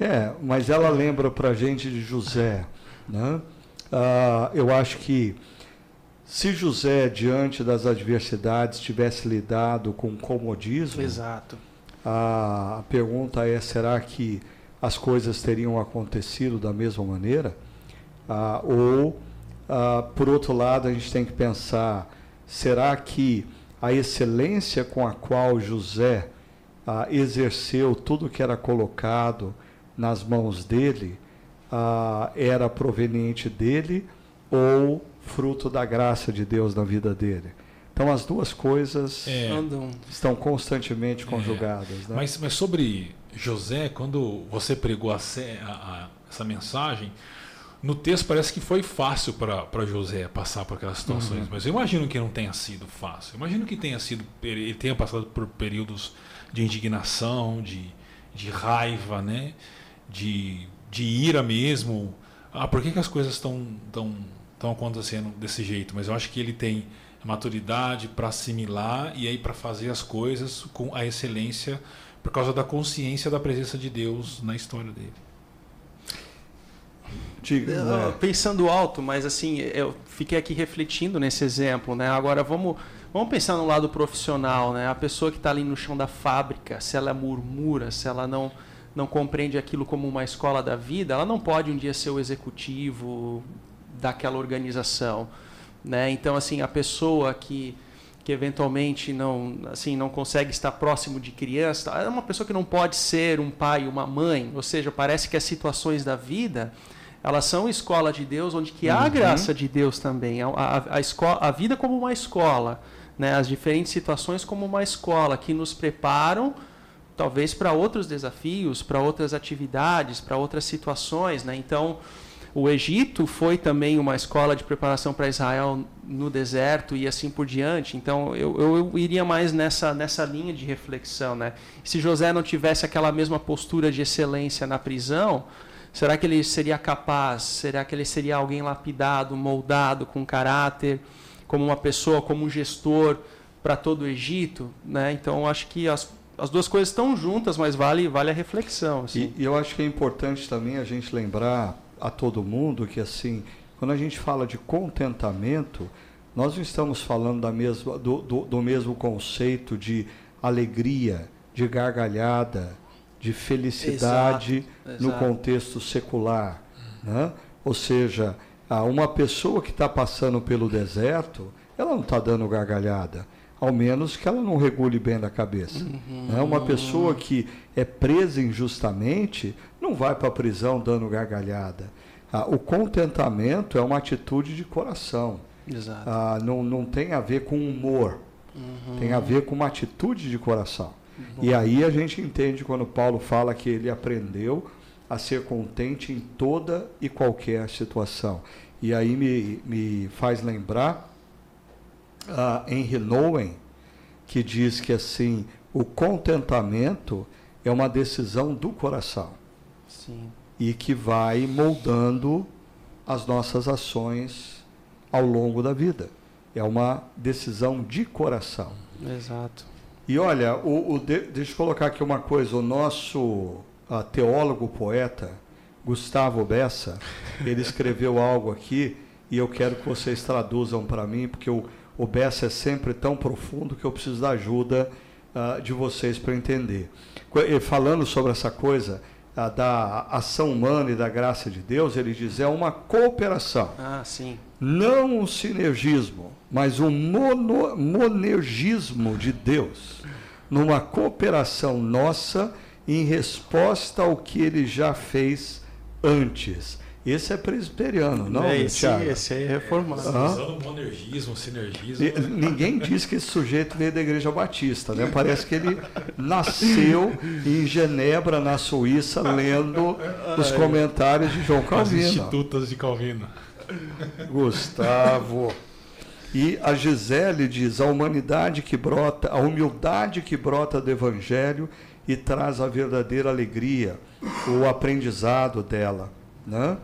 é, mas ela lembra pra gente de José, né? Uh, eu acho que se José, diante das adversidades, tivesse lidado com comodismo, Exato. A, a pergunta é: será que as coisas teriam acontecido da mesma maneira? Uh, ou, uh, por outro lado, a gente tem que pensar: será que a excelência com a qual José exerceu tudo que era colocado nas mãos dele ah, era proveniente dele ou fruto da graça de Deus na vida dele. Então as duas coisas é. estão constantemente conjugadas. É. Né? Mas, mas sobre José, quando você pregou a, a, a, essa mensagem, no texto parece que foi fácil para José passar por aquelas situações, uhum. mas eu imagino que não tenha sido fácil. Eu imagino que tenha sido ele tenha passado por períodos de indignação, de, de raiva, né? de de ira mesmo. Ah, por que, que as coisas estão tão, estão acontecendo desse jeito, mas eu acho que ele tem maturidade para assimilar e aí para fazer as coisas com a excelência por causa da consciência da presença de Deus na história dele. Diga, né? Pensando alto, mas assim, eu fiquei aqui refletindo nesse exemplo, né? Agora vamos, vamos pensar no lado profissional, né? A pessoa que está ali no chão da fábrica, se ela murmura, se ela não não compreende aquilo como uma escola da vida, ela não pode um dia ser o executivo daquela organização, né? Então assim, a pessoa que que eventualmente não assim não consegue estar próximo de criança é uma pessoa que não pode ser um pai uma mãe ou seja parece que as situações da vida elas são escola de Deus onde que há a uhum. graça de Deus também a, a, a, escola, a vida como uma escola né as diferentes situações como uma escola que nos preparam talvez para outros desafios para outras atividades para outras situações né então o Egito foi também uma escola de preparação para Israel no deserto e assim por diante. Então eu, eu, eu, iria mais nessa, nessa linha de reflexão. Né? Se José não tivesse aquela mesma postura de excelência na prisão, será que ele seria capaz? Será que ele seria alguém lapidado, moldado, com caráter, como uma pessoa, como um gestor para todo o Egito? Né? Então acho que as, as duas coisas estão juntas, mas vale, vale a reflexão. Assim. E, e eu acho que é importante também a gente lembrar a todo mundo que assim, quando a gente fala de contentamento, nós não estamos falando da mesma, do, do, do mesmo conceito de alegria, de gargalhada, de felicidade exato, no exato. contexto secular. Né? Ou seja, uma pessoa que está passando pelo deserto, ela não está dando gargalhada, ao menos que ela não regule bem da cabeça. Uhum. Né? Uma pessoa que é presa injustamente não vai para a prisão dando gargalhada. Ah, o contentamento é uma atitude de coração. Ah, não, não tem a ver com humor, uhum. tem a ver com uma atitude de coração. Bom. E aí a gente entende quando Paulo fala que ele aprendeu a ser contente em toda e qualquer situação. E aí me, me faz lembrar uh, Henry que diz que assim, o contentamento é uma decisão do coração. Sim. E que vai moldando as nossas ações ao longo da vida. É uma decisão de coração. Exato. E olha, o, o de, deixa eu colocar aqui uma coisa. O nosso a, teólogo poeta, Gustavo Bessa, ele escreveu algo aqui e eu quero que vocês traduzam para mim, porque o, o Bessa é sempre tão profundo que eu preciso da ajuda uh, de vocês para entender. Falando sobre essa coisa, da ação humana e da graça de Deus, ele diz, é uma cooperação. Ah, sim. Não um sinergismo, mas um mono, monergismo de Deus. Numa cooperação nossa em resposta ao que ele já fez antes. Esse é presbiteriano, não, é, esse, Thiago? Esse é reformado. Ah. Usando monergismo, sinergismo. E, ninguém diz que esse sujeito veio da Igreja Batista, né? Parece que ele nasceu em Genebra, na Suíça, lendo os comentários de João Calvino. As institutas de Calvino. Gustavo. E a Gisele diz: a humanidade que brota, a humildade que brota do Evangelho e traz a verdadeira alegria, o aprendizado dela. Né?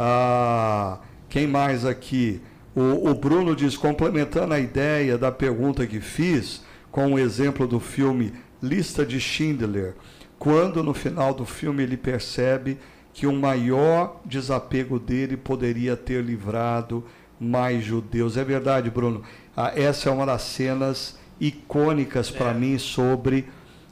Ah, quem mais aqui? O, o, Bruno diz, complementando a ideia da pergunta que fiz, com o exemplo do filme Lista de Schindler, quando no final do filme ele percebe que o maior desapego dele poderia ter livrado mais judeus. É verdade, Bruno. Ah, essa é uma das cenas icônicas para é. mim sobre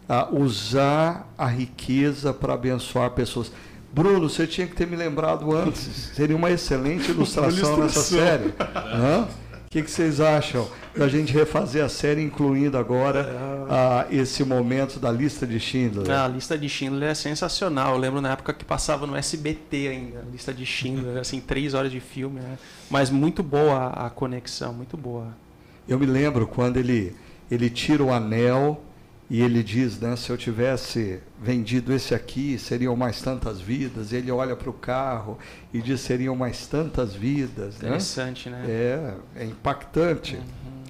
ah, usar a riqueza para abençoar pessoas. Bruno, você tinha que ter me lembrado antes. Seria uma excelente ilustração, nessa série. O que, que, vocês acham da gente refazer a série, incluindo agora ah, esse momento da lista de Schindler? Ah, a lista de Schindler é sensacional. Eu lembro na época que passava no SBT ainda, a lista de Schindler, assim, três horas de filme. Né? Mas muito boa a conexão, muito boa. Eu me lembro quando ele, ele tira o anel e ele diz, né, se eu tivesse vendido esse aqui, seriam mais tantas vidas. Ele olha para o carro e diz, seriam mais tantas vidas. Né? Interessante, né? né? É, é impactante. Uhum.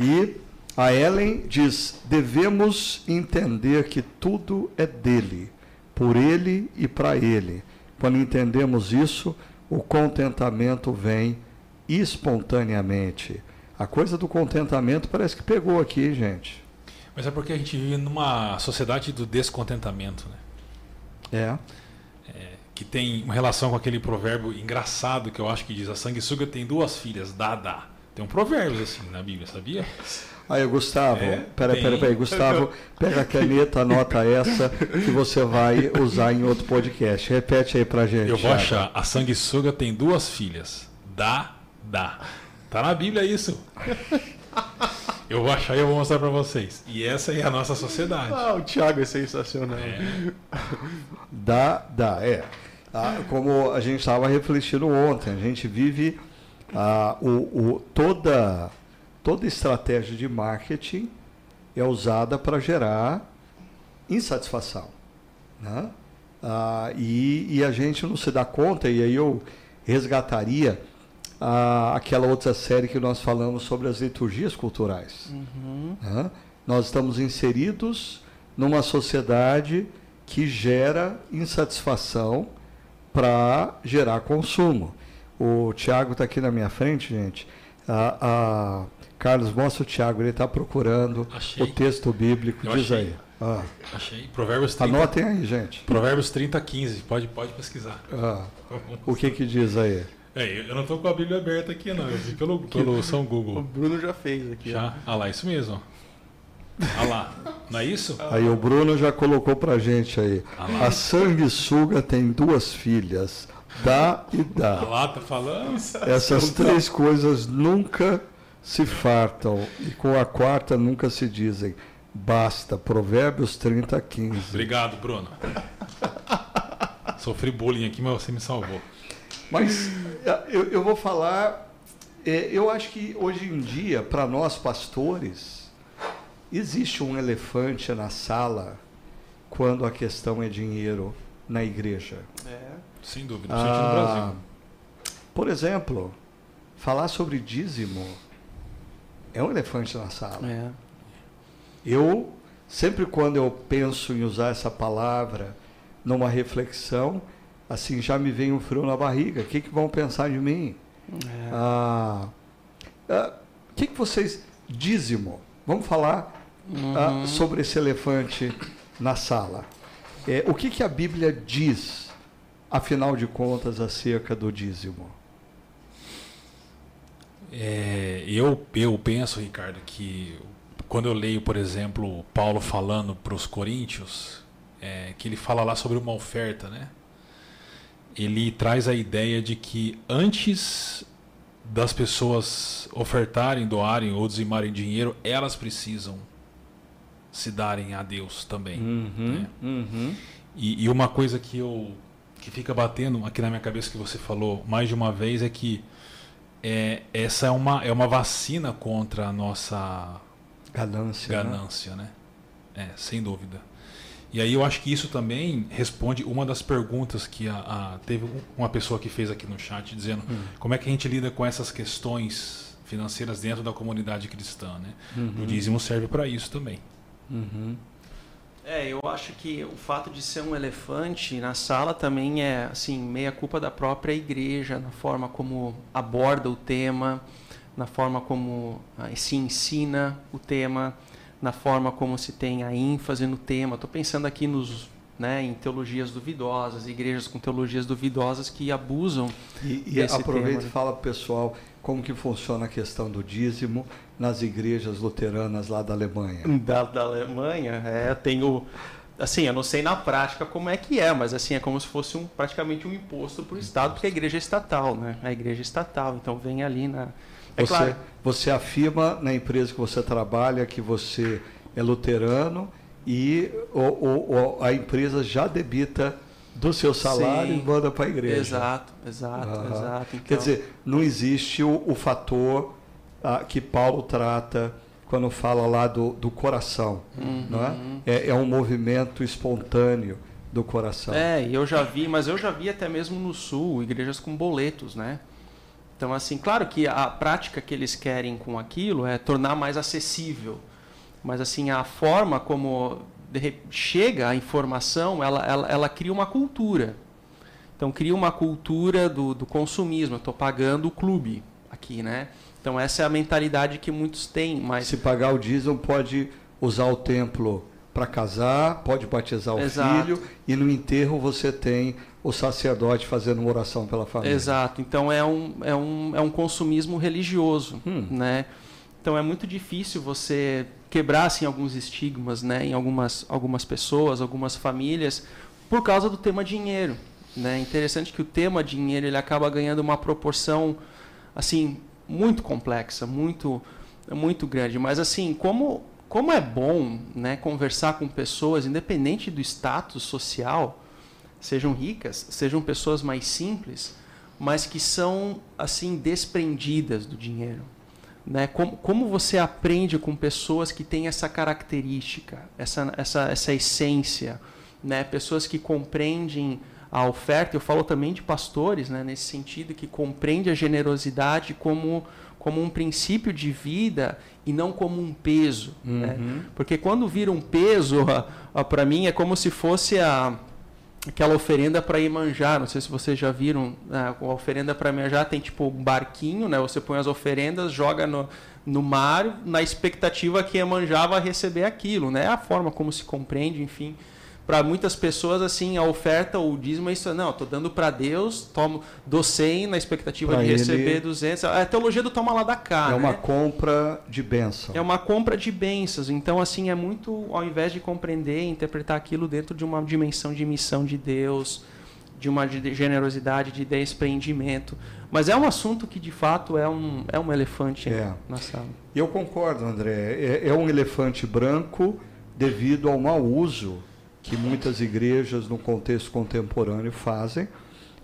E a Ellen diz, devemos entender que tudo é dele, por ele e para ele. Quando entendemos isso, o contentamento vem espontaneamente. A coisa do contentamento parece que pegou aqui, gente. Mas é porque a gente vive numa sociedade do descontentamento, né? É. é. que tem uma relação com aquele provérbio engraçado que eu acho que diz: a sanguessuga tem duas filhas, dá, dá. Tem um provérbio assim na Bíblia, sabia? Aí, Gustavo, é, pera, pera, pera, Gustavo, pega a caneta, anota essa que você vai usar em outro podcast. Repete aí pra gente. Eu vou achar. A sanguessuga tem duas filhas. Dá, dá. Tá na Bíblia isso. Eu vou achar e eu vou mostrar para vocês. E essa é a nossa sociedade. Ah, o Thiago é sensacional. É. Dá, dá, é. Ah, como a gente estava refletindo ontem, a gente vive ah, o, o, toda, toda estratégia de marketing é usada para gerar insatisfação. Né? Ah, e, e a gente não se dá conta, e aí eu resgataria a, aquela outra série que nós falamos sobre as liturgias culturais. Uhum. Né? Nós estamos inseridos numa sociedade que gera insatisfação para gerar consumo. O Tiago está aqui na minha frente, gente. A, a, Carlos, mostra o Tiago, ele está procurando achei. o texto bíblico. Eu Diz achei. aí. Ah. Achei. Provérbios 30. Anotem aí, gente. Provérbios 30, 15. Pode, pode pesquisar. Ah. O que que diz aí? É, eu não estou com a Bíblia aberta aqui, não. Eu vi pelo, pelo São Google. O Bruno já fez aqui. Já? Ah lá, isso mesmo. Ah lá, não é isso? Aí o Bruno já colocou pra gente aí. Ah a sanguessuga tem duas filhas, dá e dá. Ah lá, tá falando? Essas três coisas nunca se fartam e com a quarta nunca se dizem. Basta. Provérbios 30, 15. Obrigado, Bruno. Sofri bullying aqui, mas você me salvou. Mas eu, eu vou falar, é, eu acho que hoje em dia, para nós pastores, existe um elefante na sala quando a questão é dinheiro na igreja. É, sem dúvida, ah, no Brasil. Por exemplo, falar sobre dízimo é um elefante na sala. É. Eu, sempre quando eu penso em usar essa palavra numa reflexão, assim, já me vem um frio na barriga. O que, que vão pensar de mim? É. Ah, ah, o que, que vocês. Dízimo. Vamos falar ah, uhum. ah, sobre esse elefante na sala. É, o que, que a Bíblia diz, afinal de contas, acerca do dízimo? É, eu, eu penso, Ricardo, que quando eu leio, por exemplo, Paulo falando para os coríntios, é, que ele fala lá sobre uma oferta, né? Ele traz a ideia de que antes das pessoas ofertarem, doarem ou dizimarem dinheiro, elas precisam se darem a Deus também. Uhum, né? uhum. E, e, uma coisa que eu que fica batendo aqui na minha cabeça que você falou mais de uma vez é que é, essa é uma, é uma vacina contra a nossa ganância, né? ganância né? né? É, sem dúvida. E aí eu acho que isso também responde uma das perguntas que a, a teve uma pessoa que fez aqui no chat dizendo hum. como é que a gente lida com essas questões financeiras dentro da comunidade cristã, né? Uhum. O dízimo serve para isso também. Uhum. É, eu acho que o fato de ser um elefante na sala também é assim meia culpa da própria igreja na forma como aborda o tema, na forma como ah, se ensina o tema na forma como se tem a ênfase no tema. Estou pensando aqui nos, né, em teologias duvidosas, igrejas com teologias duvidosas que abusam. E, e aproveita e fala para o pessoal como que funciona a questão do dízimo nas igrejas luteranas lá da Alemanha. Da, da Alemanha, é, eu tenho assim, eu não sei na prática como é que é, mas assim é como se fosse um, praticamente um imposto para o Estado, porque a igreja é estatal, né? A igreja é estatal, então vem ali na é você, claro. você afirma na empresa que você trabalha que você é luterano e o, o, a empresa já debita do seu salário Sim, e manda para a igreja. Exato, exato, uhum. exato. Então... Quer dizer, não existe o, o fator ah, que Paulo trata quando fala lá do, do coração. Uhum. Não é? é? É um movimento espontâneo do coração. É, eu já vi, mas eu já vi até mesmo no sul, igrejas com boletos, né? Então, assim, claro que a prática que eles querem com aquilo é tornar mais acessível, mas assim a forma como chega a informação, ela, ela, ela cria uma cultura. Então, cria uma cultura do, do consumismo. Eu estou pagando o clube. aqui, né? Então essa é a mentalidade que muitos têm, mas se pagar o dízimo pode usar o templo para casar, pode batizar o Exato. filho e no enterro você tem o sacerdote fazendo uma oração pela família. Exato. Então é um, é um, é um consumismo religioso, Hum. né? Então é muito difícil você quebrar assim alguns estigmas, né, em algumas algumas pessoas, algumas famílias, por causa do tema dinheiro, né? Interessante que o tema dinheiro ele acaba ganhando uma proporção assim muito complexa, muito muito grande, mas assim, como como é bom, né, conversar com pessoas independente do status social, sejam ricas, sejam pessoas mais simples, mas que são assim desprendidas do dinheiro. Né? Como, como você aprende com pessoas que têm essa característica, essa, essa, essa essência, né? pessoas que compreendem a oferta, eu falo também de pastores, né? nesse sentido, que compreende a generosidade como, como um princípio de vida e não como um peso. Né? Uhum. Porque quando vira um peso, para mim é como se fosse a, aquela oferenda para Iemanjá. Não sei se vocês já viram. né, A oferenda para Iemanjá tem tipo um barquinho, né? Você põe as oferendas, joga no, no mar, na expectativa que Iemanjá vai receber aquilo, né? É a forma como se compreende, enfim. Para muitas pessoas, assim, a oferta, o dízimo é isso. Não, estou dando para Deus, tomo, dou 100 na expectativa Pra de ele- receber 200. É a teologia do toma lá da cá, é uma né? compra de bênção. É uma compra de bênçãos. Então, assim, é muito, ao invés de compreender e interpretar aquilo dentro de uma dimensão de missão de Deus, de uma de generosidade, de desprendimento. Mas é um assunto que, de fato, é um, é um elefante É. na sala. Eu concordo, André. É, é um elefante branco devido ao mau uso que muitas igrejas, no contexto contemporâneo, fazem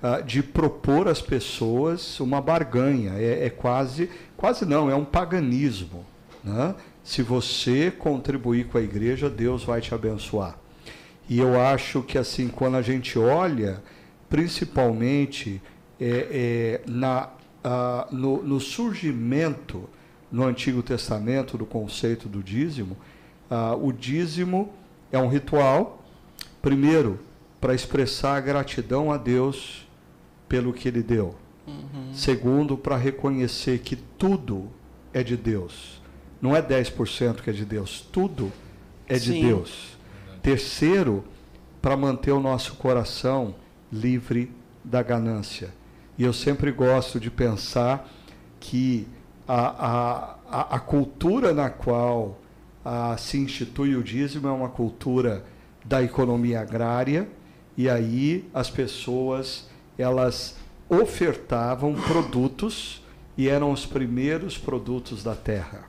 ah, de propor às pessoas uma barganha. É, é quase, quase não, é um paganismo. Né? Se você contribuir com a igreja, Deus vai te abençoar. E eu acho que assim, quando a gente olha, principalmente é, é, na, ah, no, no surgimento no Antigo Testamento do conceito do dízimo, ah, o dízimo é um ritual, primeiro, para expressar a gratidão a Deus pelo que Ele deu. Segundo, para reconhecer que tudo é de Deus. Não é 10% que é de Deus, tudo é de Sim. Deus. Terceiro, para manter o nosso coração livre da ganância. E eu sempre gosto de pensar que a, a, a, a cultura na qual ah, se institui o dízimo é uma cultura da economia agrária, e aí as pessoas elas ofertavam produtos e eram os primeiros produtos da terra.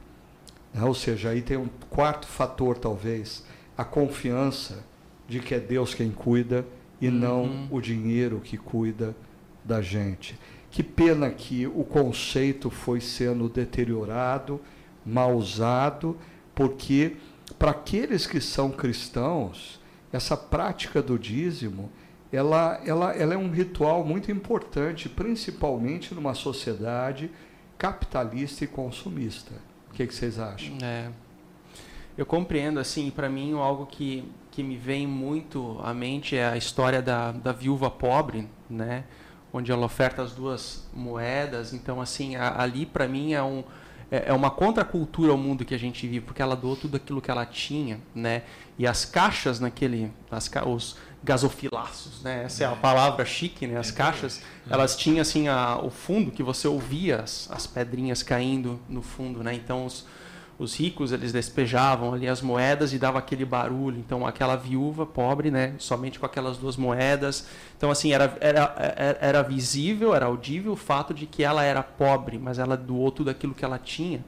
Né? Ou seja, aí tem um quarto fator, talvez, a confiança de que é Deus quem cuida e não Uhum. o dinheiro que cuida da gente. Que pena que o conceito foi sendo deteriorado, mal usado, porque para aqueles que são cristãos, essa prática do dízimo, ela, ela, ela é um ritual muito importante, principalmente numa sociedade capitalista e consumista. O que, que vocês acham? É. Eu compreendo, assim, para mim algo que, que me vem muito à mente é a história da, da viúva pobre, né? Onde ela oferta as duas moedas. Então, assim, a- ali para mim é, um, é é uma contracultura ao mundo que a gente vive, porque ela doou tudo aquilo que ela tinha, né? E as caixas naquele, as, os gasofilaços, né? Essa é a palavra chique, né? As caixas, elas tinham assim a, o fundo que você ouvia as, as pedrinhas caindo no fundo, né? Então os, os ricos eles despejavam ali as moedas e dava aquele barulho. Então aquela viúva pobre, né? Somente com aquelas duas moedas. Então assim era, era, era, visível, era audível o fato de que ela era pobre, mas ela doou tudo aquilo que ela tinha,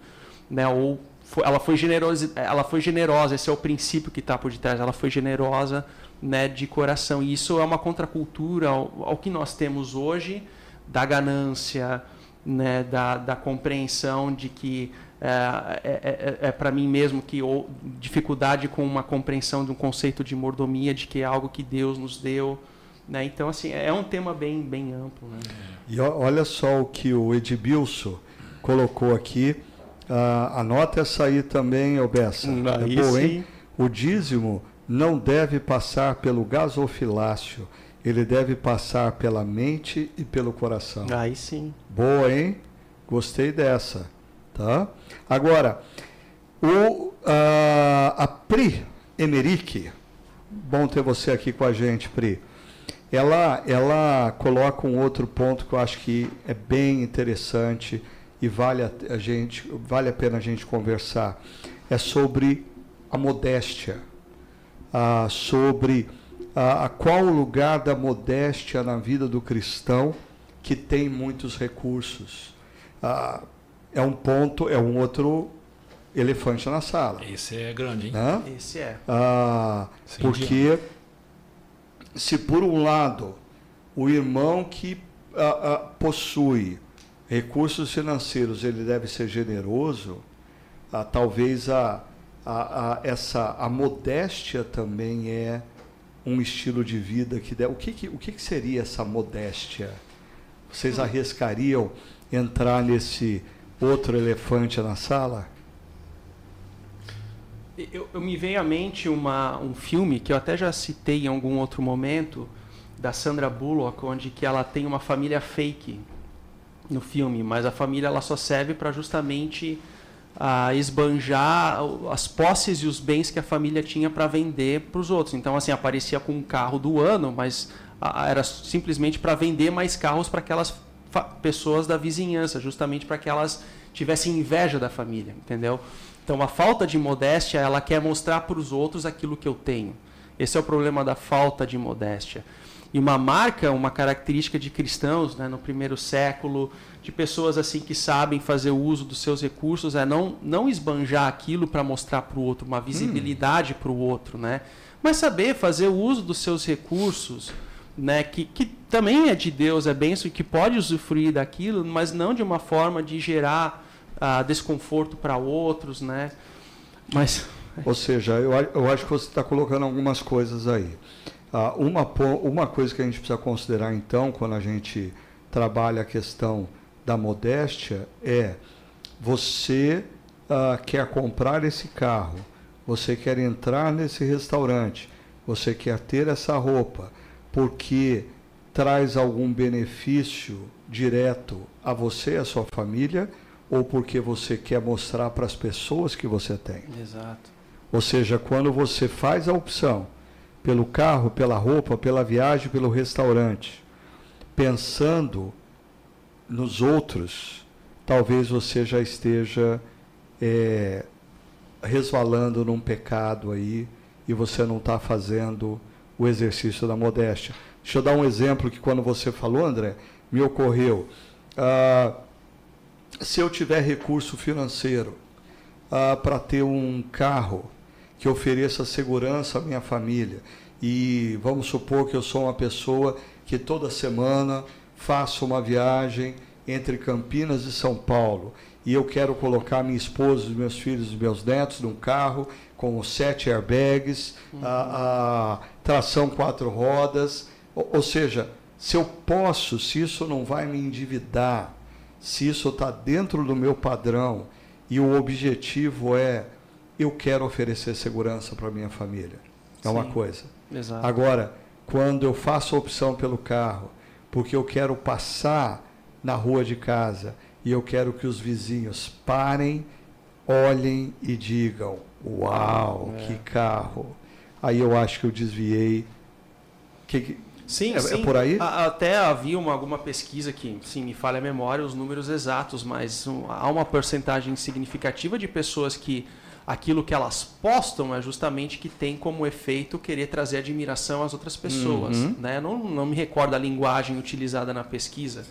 né? Ou foi- ela foi generosa, ela foi generosa. Esse é o princípio que está por detrás. Ela foi generosa, né? De coração. E isso é uma contracultura ao, ao que nós temos hoje da ganância, né? Da, da compreensão de que é, é, é, é para mim mesmo que ou, dificuldade com uma compreensão de um conceito de mordomia, de que é algo que Deus nos deu. Né? Então, assim, é um tema bem, bem amplo. Né? E olha só o que o Edbilson colocou aqui. Ah, anota essa aí também, ô Bessa. Aí é boa, hein? O dízimo não deve passar pelo gasofilácio, ele deve passar pela mente e pelo coração. Aí sim. Boa, hein? Gostei dessa, tá? Agora, o, a, a Pri Emerick, bom ter você aqui com a gente, Pri. Ela, ela coloca um outro ponto que eu acho que é bem interessante e vale a, a gente, vale a pena a gente conversar. É sobre a modéstia, ah, sobre ah, qual o lugar da modéstia na vida do cristão que tem muitos recursos. Ah, é um ponto, é um outro elefante na sala. Esse é grande, hein? Né? Esse é. Ah, porque se por um lado o irmão que ah, ah, possui recursos financeiros ele deve ser generoso, ah, talvez a, a, a, essa a modéstia também é um estilo de vida que deve. O que, que o que, que seria essa modéstia? Vocês hum. arriscariam entrar nesse outro elefante na sala? Eu, eu, me veio à mente uma, um filme que eu até já citei em algum outro momento da Sandra Bullock, onde que ela tem uma família fake no filme, mas a família ela só serve para justamente a esbanjar as posses e os bens que a família tinha para vender para os outros. Então, assim, aparecia com um carro do ano, mas era simplesmente para vender mais carros para aquelas pessoas da vizinhança, justamente para que elas tivessem inveja da família, entendeu? Então, a falta de modéstia, ela quer mostrar para os outros aquilo que eu tenho. Esse é o problema da falta de modéstia. E uma marca, uma característica de cristãos né, no primeiro século, de pessoas assim que sabem fazer uso dos seus recursos, é não, não esbanjar aquilo para mostrar para o outro, uma visibilidade hum. para o outro, né? mas saber fazer uso dos seus recursos, né, que, que também é de Deus, é benção que pode usufruir daquilo, mas não de uma forma de gerar uh, desconforto para outros, né? Mas ou seja, eu, eu acho que você está colocando algumas coisas aí. Uh, uma, uma coisa que a gente precisa considerar, então, quando a gente trabalha a questão da modéstia, é você uh, quer comprar esse carro, você quer entrar nesse restaurante, você quer ter essa roupa, porque traz algum benefício direto a você e a sua família, ou porque você quer mostrar para as pessoas que você tem. Exato. Ou seja, quando você faz a opção pelo carro, pela roupa, pela viagem, pelo restaurante, pensando nos outros, talvez você já esteja é, resvalando num pecado aí e você não está fazendo o exercício da modéstia. Deixa eu dar um exemplo que quando você falou, André, me ocorreu. Ah, se eu tiver recurso financeiro ah, para ter um carro que ofereça segurança à minha família. E vamos supor que eu sou uma pessoa que toda semana faço uma viagem entre Campinas e São Paulo e eu quero colocar minha esposa, os meus filhos e meus netos num carro com sete airbags, uhum. a, a, tração quatro rodas, ou, ou, seja, se eu posso, se isso não vai me endividar, se isso está dentro do meu padrão e o objetivo é eu quero oferecer segurança para minha família. É Sim, uma coisa. Exato. Agora, quando eu faço a opção pelo carro, porque eu quero passar na rua de casa e eu quero que os vizinhos parem, olhem e digam: Uau, é. que carro! Aí eu acho que eu desviei. Que, Sim, é, sim. É por aí? Até havia uma, alguma pesquisa que, sim, me falha a memória os números exatos, mas um, há uma porcentagem significativa de pessoas que aquilo que elas postam é justamente que tem como efeito querer trazer admiração às outras pessoas. Uhum. Né? Não, não me recordo a linguagem utilizada na pesquisa,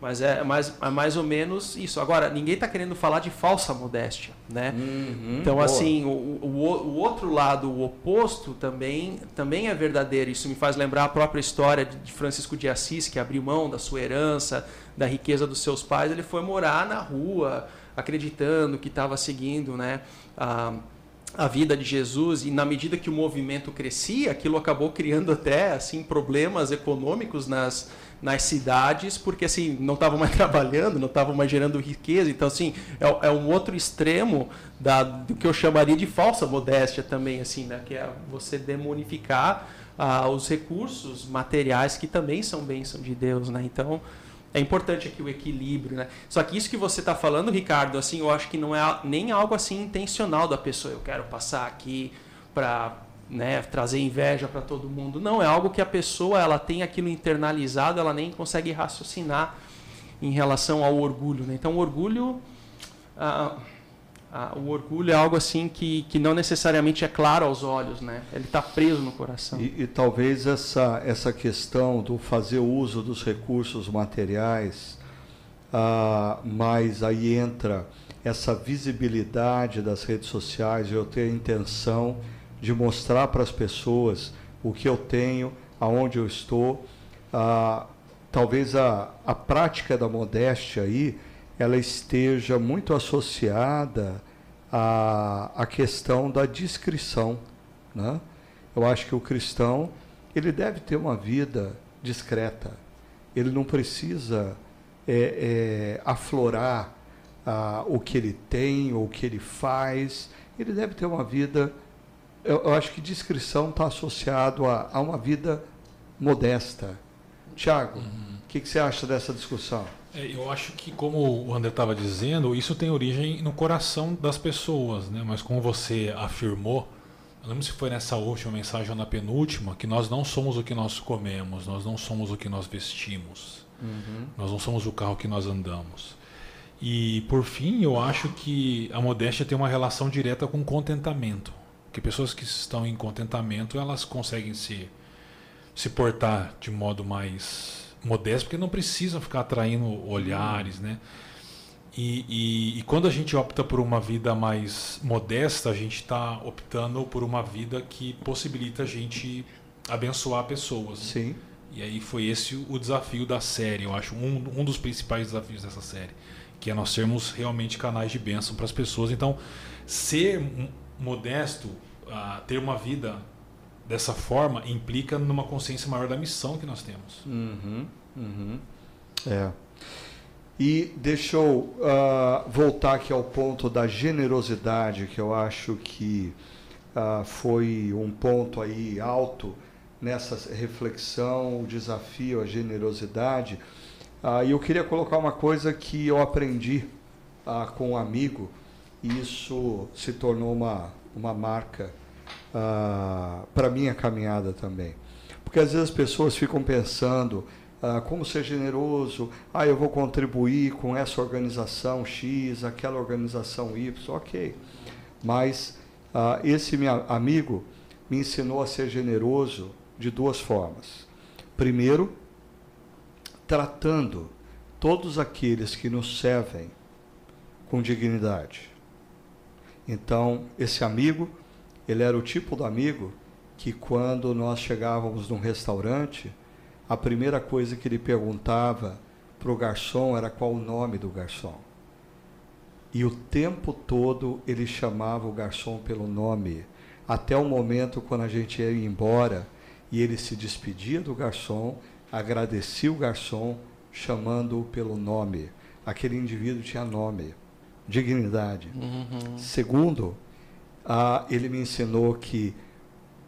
mas é mais, é mais ou menos isso. Agora, ninguém está querendo falar de falsa modéstia. Né? Uhum. Então, Boa. assim, o, o, o, outro lado, o oposto, também, também é verdadeiro. Isso me faz lembrar a própria história de Francisco de Assis, que abriu mão da sua herança, da riqueza dos seus pais. Ele foi morar na rua, acreditando que estava seguindo né, a, a vida de Jesus e na medida que o movimento crescia, aquilo acabou criando até assim problemas econômicos nas, nas cidades, porque assim não estavam mais trabalhando, não estavam mais gerando riqueza. Então assim é, é, um outro extremo da, do que eu chamaria de falsa modéstia também, assim, né, que é você demonificar ah, os recursos materiais que também são bênção de Deus, né? Então é importante aqui o equilíbrio, né? Só que isso que você está falando, Ricardo, assim, eu acho que não é nem algo assim intencional da pessoa. Eu quero passar aqui para né, trazer inveja para todo mundo. Não, é algo que a pessoa ela tem aquilo internalizado, ela nem consegue raciocinar em relação ao orgulho. Né? Então, o orgulho, ah, ah, o orgulho é algo assim que, que não necessariamente é claro aos olhos, né? Ele está preso no coração. E, e, talvez essa essa questão do fazer uso dos recursos materiais, ah, mas aí entra essa visibilidade das redes sociais, eu ter a intenção de mostrar para as pessoas o que eu tenho, aonde eu estou. Ah, talvez a, a prática da modéstia aí ela esteja muito associada à, à questão da discrição. Né? Eu acho que o cristão ele deve ter uma vida discreta. Ele não precisa é, é, aflorar ah, o que ele tem ou o que ele faz. Ele deve ter uma vida eu, eu acho que discrição está associado a, a, uma vida modesta. Tiago, o uhum. que, que, você acha dessa discussão? É, eu acho que, como o André estava dizendo, isso tem origem no coração das pessoas, né? mas como você afirmou, não lembro se foi nessa última mensagem ou na penúltima, que nós não somos o que nós comemos, nós não somos o que nós vestimos, uhum. nós não somos o carro que nós andamos. E, por fim, eu acho que a modéstia tem uma relação direta com contentamento. Porque pessoas que estão em contentamento, elas conseguem se, se portar de modo mais modesto, porque não precisam ficar atraindo olhares, né? E, e, e, quando a gente opta por uma vida mais modesta, a gente está optando por uma vida que possibilita a gente abençoar pessoas. Sim. E aí foi esse o desafio da série, eu acho, um, um dos principais desafios dessa série, que é nós sermos realmente canais de bênção para as pessoas. Então, ser modesto a ter uma vida dessa forma implica numa consciência maior da missão que nós temos. Uhum, uhum. É. E deixa eu uh, voltar aqui ao ponto da generosidade, que eu acho que uh, foi um ponto aí alto nessa reflexão, o desafio, a generosidade. Uh, e eu queria colocar uma coisa que eu aprendi com um amigo, e isso se tornou uma, uma marca uh, para minha caminhada também. Porque às vezes as pessoas ficam pensando uh, como ser generoso, ah, eu vou contribuir com essa organização X, aquela organização Y, ok. Mas uh, esse meu amigo me ensinou a ser generoso de duas formas. Primeiro, tratando todos aqueles que nos servem com dignidade. Então, esse amigo, ele era o tipo do amigo que quando nós chegávamos num restaurante, a primeira coisa que ele perguntava para o garçom era qual o nome do garçom. E o tempo todo ele chamava o garçom pelo nome, até o momento quando a gente ia embora e ele se despedia do garçom, agradecia o garçom, chamando-o pelo nome. Aquele indivíduo tinha nome dignidade. Uhum. Segundo, ah, ele me ensinou que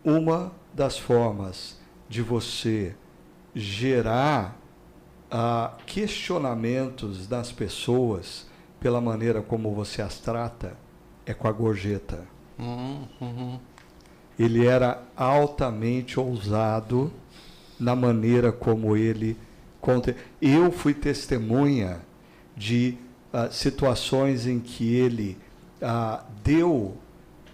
uma das formas de você gerar ah, questionamentos das pessoas pela maneira como você as trata é com a gorjeta. Uhum. Ele era altamente ousado na maneira como ele conta. Eu fui testemunha de ah, situações em que ele ah, deu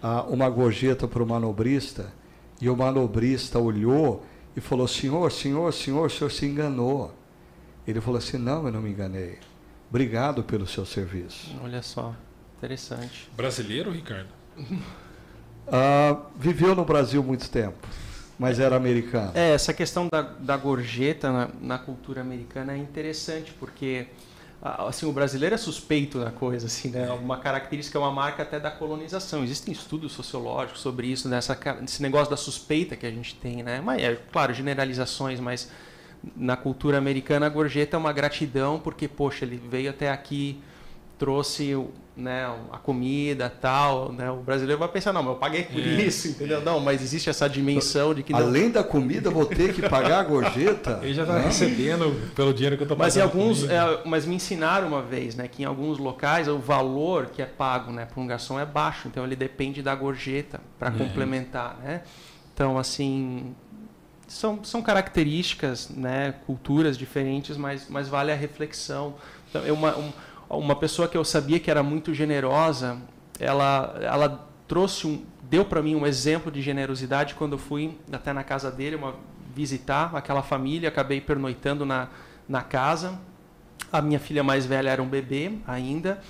ah, uma gorjeta para o manobrista e o manobrista olhou e falou: Senhor, senhor, senhor, o senhor se enganou. Ele falou assim: Não, eu não me enganei. Obrigado pelo seu serviço. Olha só, interessante. Brasileiro, Ricardo? viveu no Brasil muito tempo, mas era americano. É, essa questão da, da gorjeta na, na cultura americana é interessante, porque assim, o brasileiro é suspeito da coisa, assim, né? Uma característica, uma marca até da colonização. Existem estudos sociológicos sobre isso, nessa esse negócio da suspeita que a gente tem, né? Mas é claro, generalizações, mas na cultura americana a gorjeta é uma gratidão porque, poxa, ele veio até aqui trouxe né, a comida tal, né? O brasileiro vai pensar, não, mas eu paguei por é. isso, entendeu? Não, mas existe essa dimensão de que... Não... Além da comida, vou ter que pagar a gorjeta? Ele já está recebendo pelo dinheiro que eu estou pagando. Mas, em alguns, é, mas me ensinaram uma vez, né, que em alguns locais o valor que é pago né, por um garçom é baixo, então ele depende da gorjeta para uhum. complementar, né? Então, assim, são, são características, né, culturas diferentes, mas, mas vale a reflexão. Então, é uma, um, uma pessoa que eu sabia que era muito generosa, ela, ela trouxe um, deu para mim um exemplo de generosidade quando eu fui até na casa dele, uma, visitar aquela família, acabei pernoitando na, na casa. A minha filha mais velha era um bebê ainda.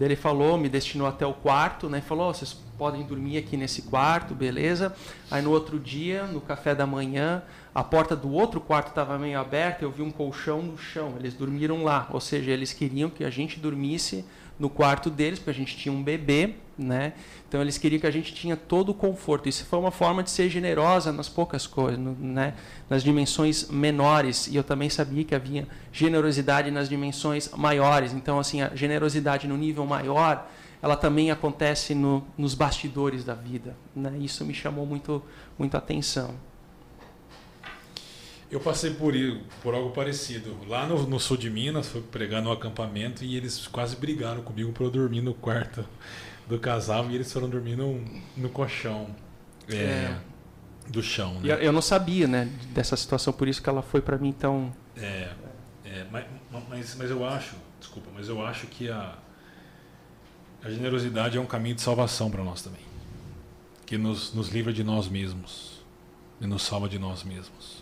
Ele falou, me destinou até o quarto, né? Falou, oh, vocês podem dormir aqui nesse quarto, beleza? Aí no outro dia, no café da manhã, a porta do outro quarto estava meio aberta, eu vi um colchão no chão. Eles dormiram lá, ou seja, eles queriam que a gente dormisse no quarto deles, porque a gente tinha um bebê, né? Então eles queriam que a gente tinha todo o conforto. Isso foi uma forma de ser generosa nas poucas coisas, né? Nas dimensões menores. E eu também sabia que havia generosidade nas dimensões maiores. Então assim, a generosidade no nível maior, ela também acontece no, nos bastidores da vida, né? Isso me chamou muito, muito atenção. Eu passei por, por algo parecido. Lá no, no, sul de Minas, fui pregar no acampamento e eles quase brigaram comigo para eu dormir no quarto do casal e eles foram dormir no, no colchão é, é. do chão. Né? Eu não sabia né, dessa situação, por isso que ela foi para mim tão. É, é mas, mas, mas eu acho, desculpa, mas eu acho que a, a generosidade é um caminho de salvação para nós também. Que nos, nos livra de nós mesmos e nos salva de nós mesmos.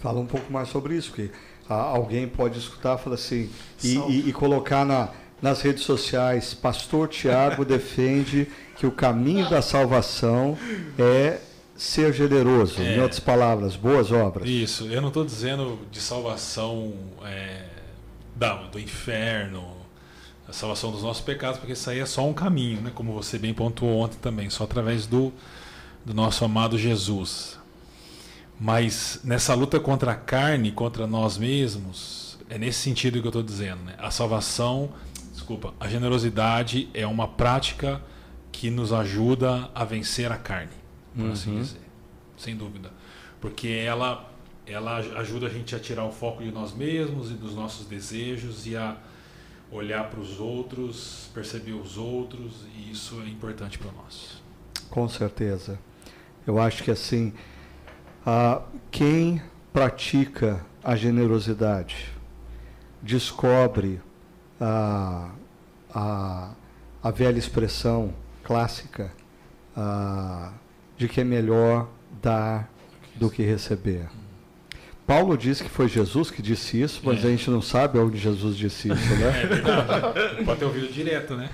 Fala um pouco mais sobre isso, que alguém pode escutar fala assim, e, e, e, colocar na, nas redes sociais, Pastor Tiago defende que o caminho da salvação é ser generoso. É, em outras palavras, boas obras. Isso, eu não estou dizendo de salvação é, da, do inferno, a salvação dos nossos pecados, porque isso aí é só um caminho, né? como você bem pontuou ontem também, só através do, do nosso amado Jesus. Mas nessa luta contra a carne, contra nós mesmos, é nesse sentido que eu estou dizendo. Né? A salvação, desculpa, a generosidade é uma prática que nos ajuda a vencer a carne, por uhum. assim dizer. Sem dúvida. Porque ela, ela ajuda a gente a tirar o foco de nós mesmos e dos nossos desejos e a olhar para os outros, perceber os outros, e isso é importante para nós. Com certeza. Eu acho que assim ah, quem pratica a generosidade descobre a, a, a velha expressão clássica ah, de que é melhor dar do que receber. Paulo diz que foi Jesus que disse isso, mas é. a gente não sabe onde Jesus disse isso, né? É Pode ter ouvido direto, né?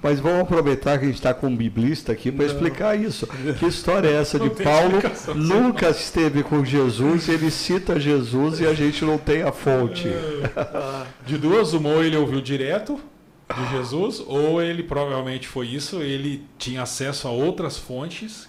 Mas vamos aproveitar que a gente está com um biblista aqui para explicar isso. Que história é essa não de Paulo nunca esteve com Jesus, ele cita Jesus e a gente não tem a fonte. De duas, uma ou ele ouviu direto de Jesus, ou ele provavelmente foi isso, ele tinha acesso a outras fontes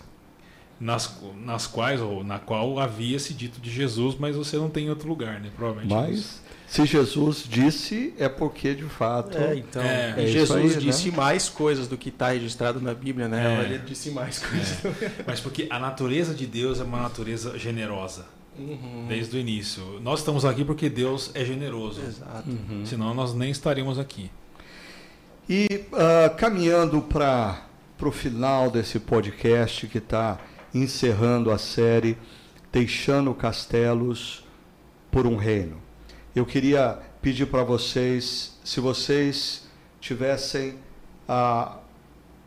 nas, nas quais ou na qual havia esse dito de Jesus, mas você não tem em outro lugar, né? Provavelmente. Mas se Jesus disse, é porque de fato. É, então. É, é Jesus aí, disse né? mais coisas do que está registrado na Bíblia, né? É. Ele disse mais é. coisas. É. Mas porque a natureza de Deus é uma natureza generosa. Uhum. Desde o início. Nós estamos aqui porque Deus é generoso. Exato. Uhum. Senão nós nem estaríamos aqui. E uh, caminhando para o final desse podcast que está encerrando a série Deixando Castelos por um Reino. Eu queria pedir para vocês, se vocês tivessem ah,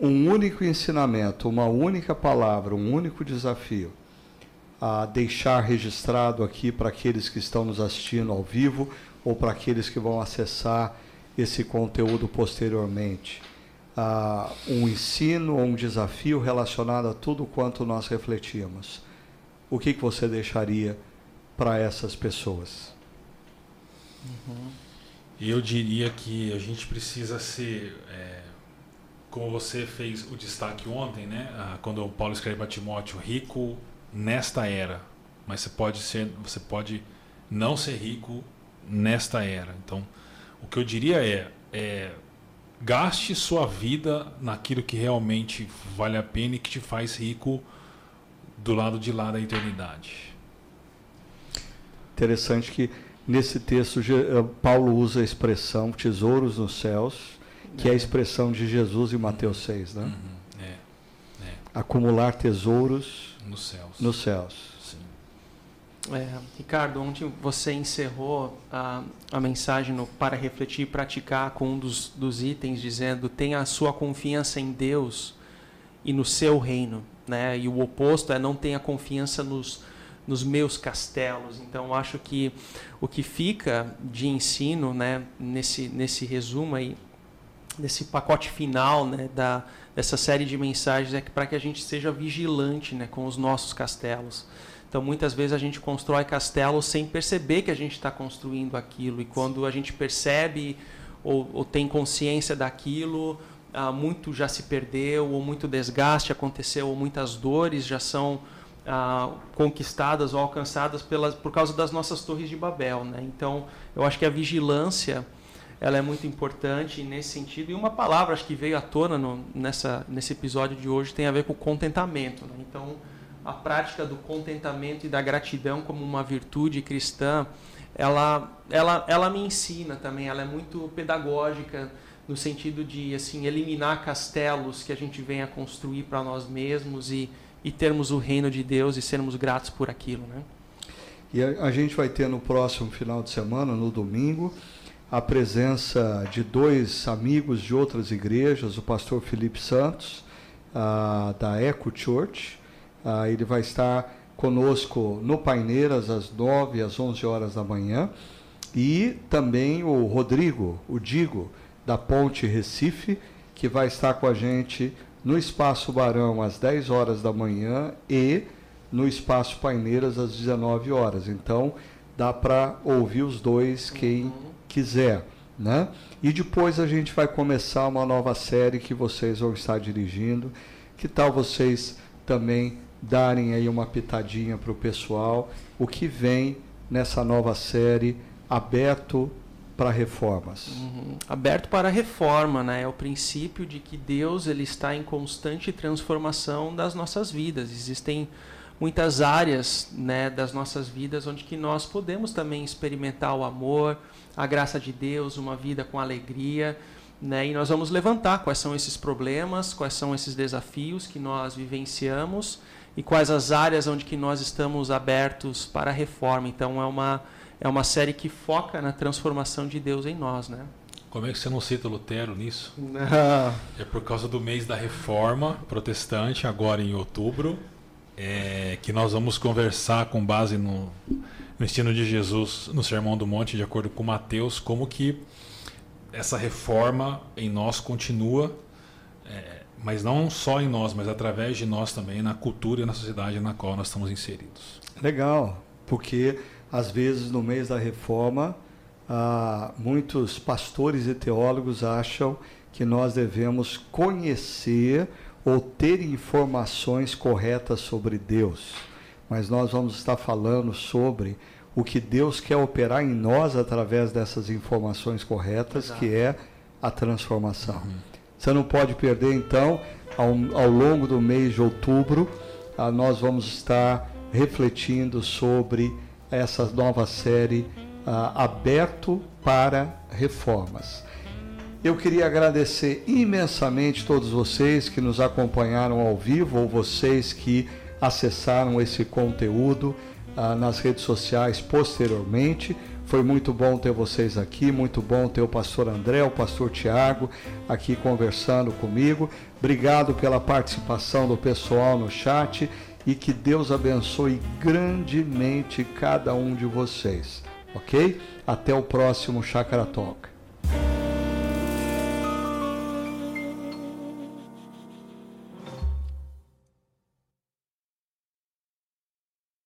um único ensinamento, uma única palavra, um único desafio, a deixar registrado aqui para aqueles que estão nos assistindo ao vivo ou para aqueles que vão acessar esse conteúdo posteriormente um ensino ou um desafio relacionado a tudo quanto nós refletimos, o que, que você deixaria para essas pessoas? Uhum. Eu diria que a gente precisa ser, é, como você fez o destaque ontem, né? Ah, quando o Paulo escreve para Timóteo, rico nesta era, mas você pode ser, você pode não ser rico nesta era. Então, o que eu diria é é, gaste sua vida naquilo que realmente vale a pena e que te faz rico do lado de lá da eternidade. Interessante que nesse texto eh, Paulo usa a expressão tesouros nos céus, que é, a é. expressão de Jesus em Mateus 6, né? Uhum. É. É. Acumular tesouros nos céus. Nos céus. É, Ricardo, ontem você encerrou a, a mensagem no Para Refletir e Praticar com um dos, dos itens dizendo tenha a sua confiança em Deus e no seu reino. Né? E o oposto é não tenha confiança nos, nos meus castelos. Então, acho que o que fica de ensino né, nesse, nesse resumo aí, nesse pacote final né, da, dessa série de mensagens, é que para que a gente seja vigilante né, com os nossos castelos. Então, muitas vezes a gente constrói castelos sem perceber que a gente está construindo aquilo. E quando a gente percebe ou, ou tem consciência daquilo, ah, muito já se perdeu, ou muito desgaste aconteceu, ou muitas dores já são ah, conquistadas ou alcançadas pelas, por causa das nossas torres de Babel. Né? Então, eu acho que a vigilância ela é muito importante nesse sentido. E uma palavra acho que veio à tona no, nessa, nesse episódio de hoje tem a ver com contentamento. Né? Então, a prática do contentamento e da gratidão como uma virtude cristã, ela, ela, ela me ensina também, ela é muito pedagógica no sentido de assim eliminar castelos que a gente vem a construir para nós mesmos e, e termos o reino de Deus e sermos gratos por aquilo, né? E a, a gente vai ter no próximo final de semana, no domingo, a presença de dois amigos de outras igrejas, o pastor Felipe Santos, da Eco Church, ah, ele vai estar conosco no Paineiras às 9 às 11 horas da manhã. E também o Rodrigo, o Digo, da Ponte Recife, que vai estar com a gente no Espaço Barão às 10 horas da manhã e no Espaço Paineiras às 19 horas. Então, dá para ouvir os dois quem quiser, né? E depois a gente vai começar uma nova série que vocês vão estar dirigindo. Que tal vocês também darem aí uma pitadinha para o pessoal o que vem nessa nova série aberto para reformas. Uhum. Aberto para reforma, né? É o princípio de que Deus ele está em constante transformação das nossas vidas. Existem muitas áreas, né, das nossas vidas onde que nós podemos também experimentar o amor, a graça de Deus, uma vida com alegria, né? E nós vamos levantar quais são esses problemas, quais são esses desafios que nós vivenciamos e quais as áreas onde que nós estamos abertos para a reforma. Então é uma é uma série que foca na transformação de Deus em nós, né? Como é que você não cita Lutero nisso? é por causa do mês da reforma protestante, agora em outubro, é, que nós vamos conversar com base no, no ensino de Jesus no Sermão do Monte, de acordo com Mateus, como que essa reforma em nós continua é, mas não só em nós, mas através de nós também, na cultura e na sociedade na qual nós estamos inseridos. Legal, porque às vezes no mês da reforma, ah, muitos pastores e teólogos acham que nós devemos conhecer ou ter informações corretas sobre Deus. Mas nós vamos estar falando sobre o que Deus quer operar em nós através dessas informações corretas, Exato. que é a transformação. Uhum. Você não pode perder, então, ao, ao longo do mês de outubro, ah, nós vamos estar refletindo sobre essa nova série ah, Aberto para Reformas. Eu queria agradecer imensamente todos vocês que nos acompanharam ao vivo ou vocês que acessaram esse conteúdo ah, nas redes sociais posteriormente. Foi muito bom ter vocês aqui, muito bom ter o pastor André, o pastor Tiago aqui conversando comigo. Obrigado pela participação do pessoal no chat e que Deus abençoe grandemente cada um de vocês, ok? Até o próximo Chakra Talk.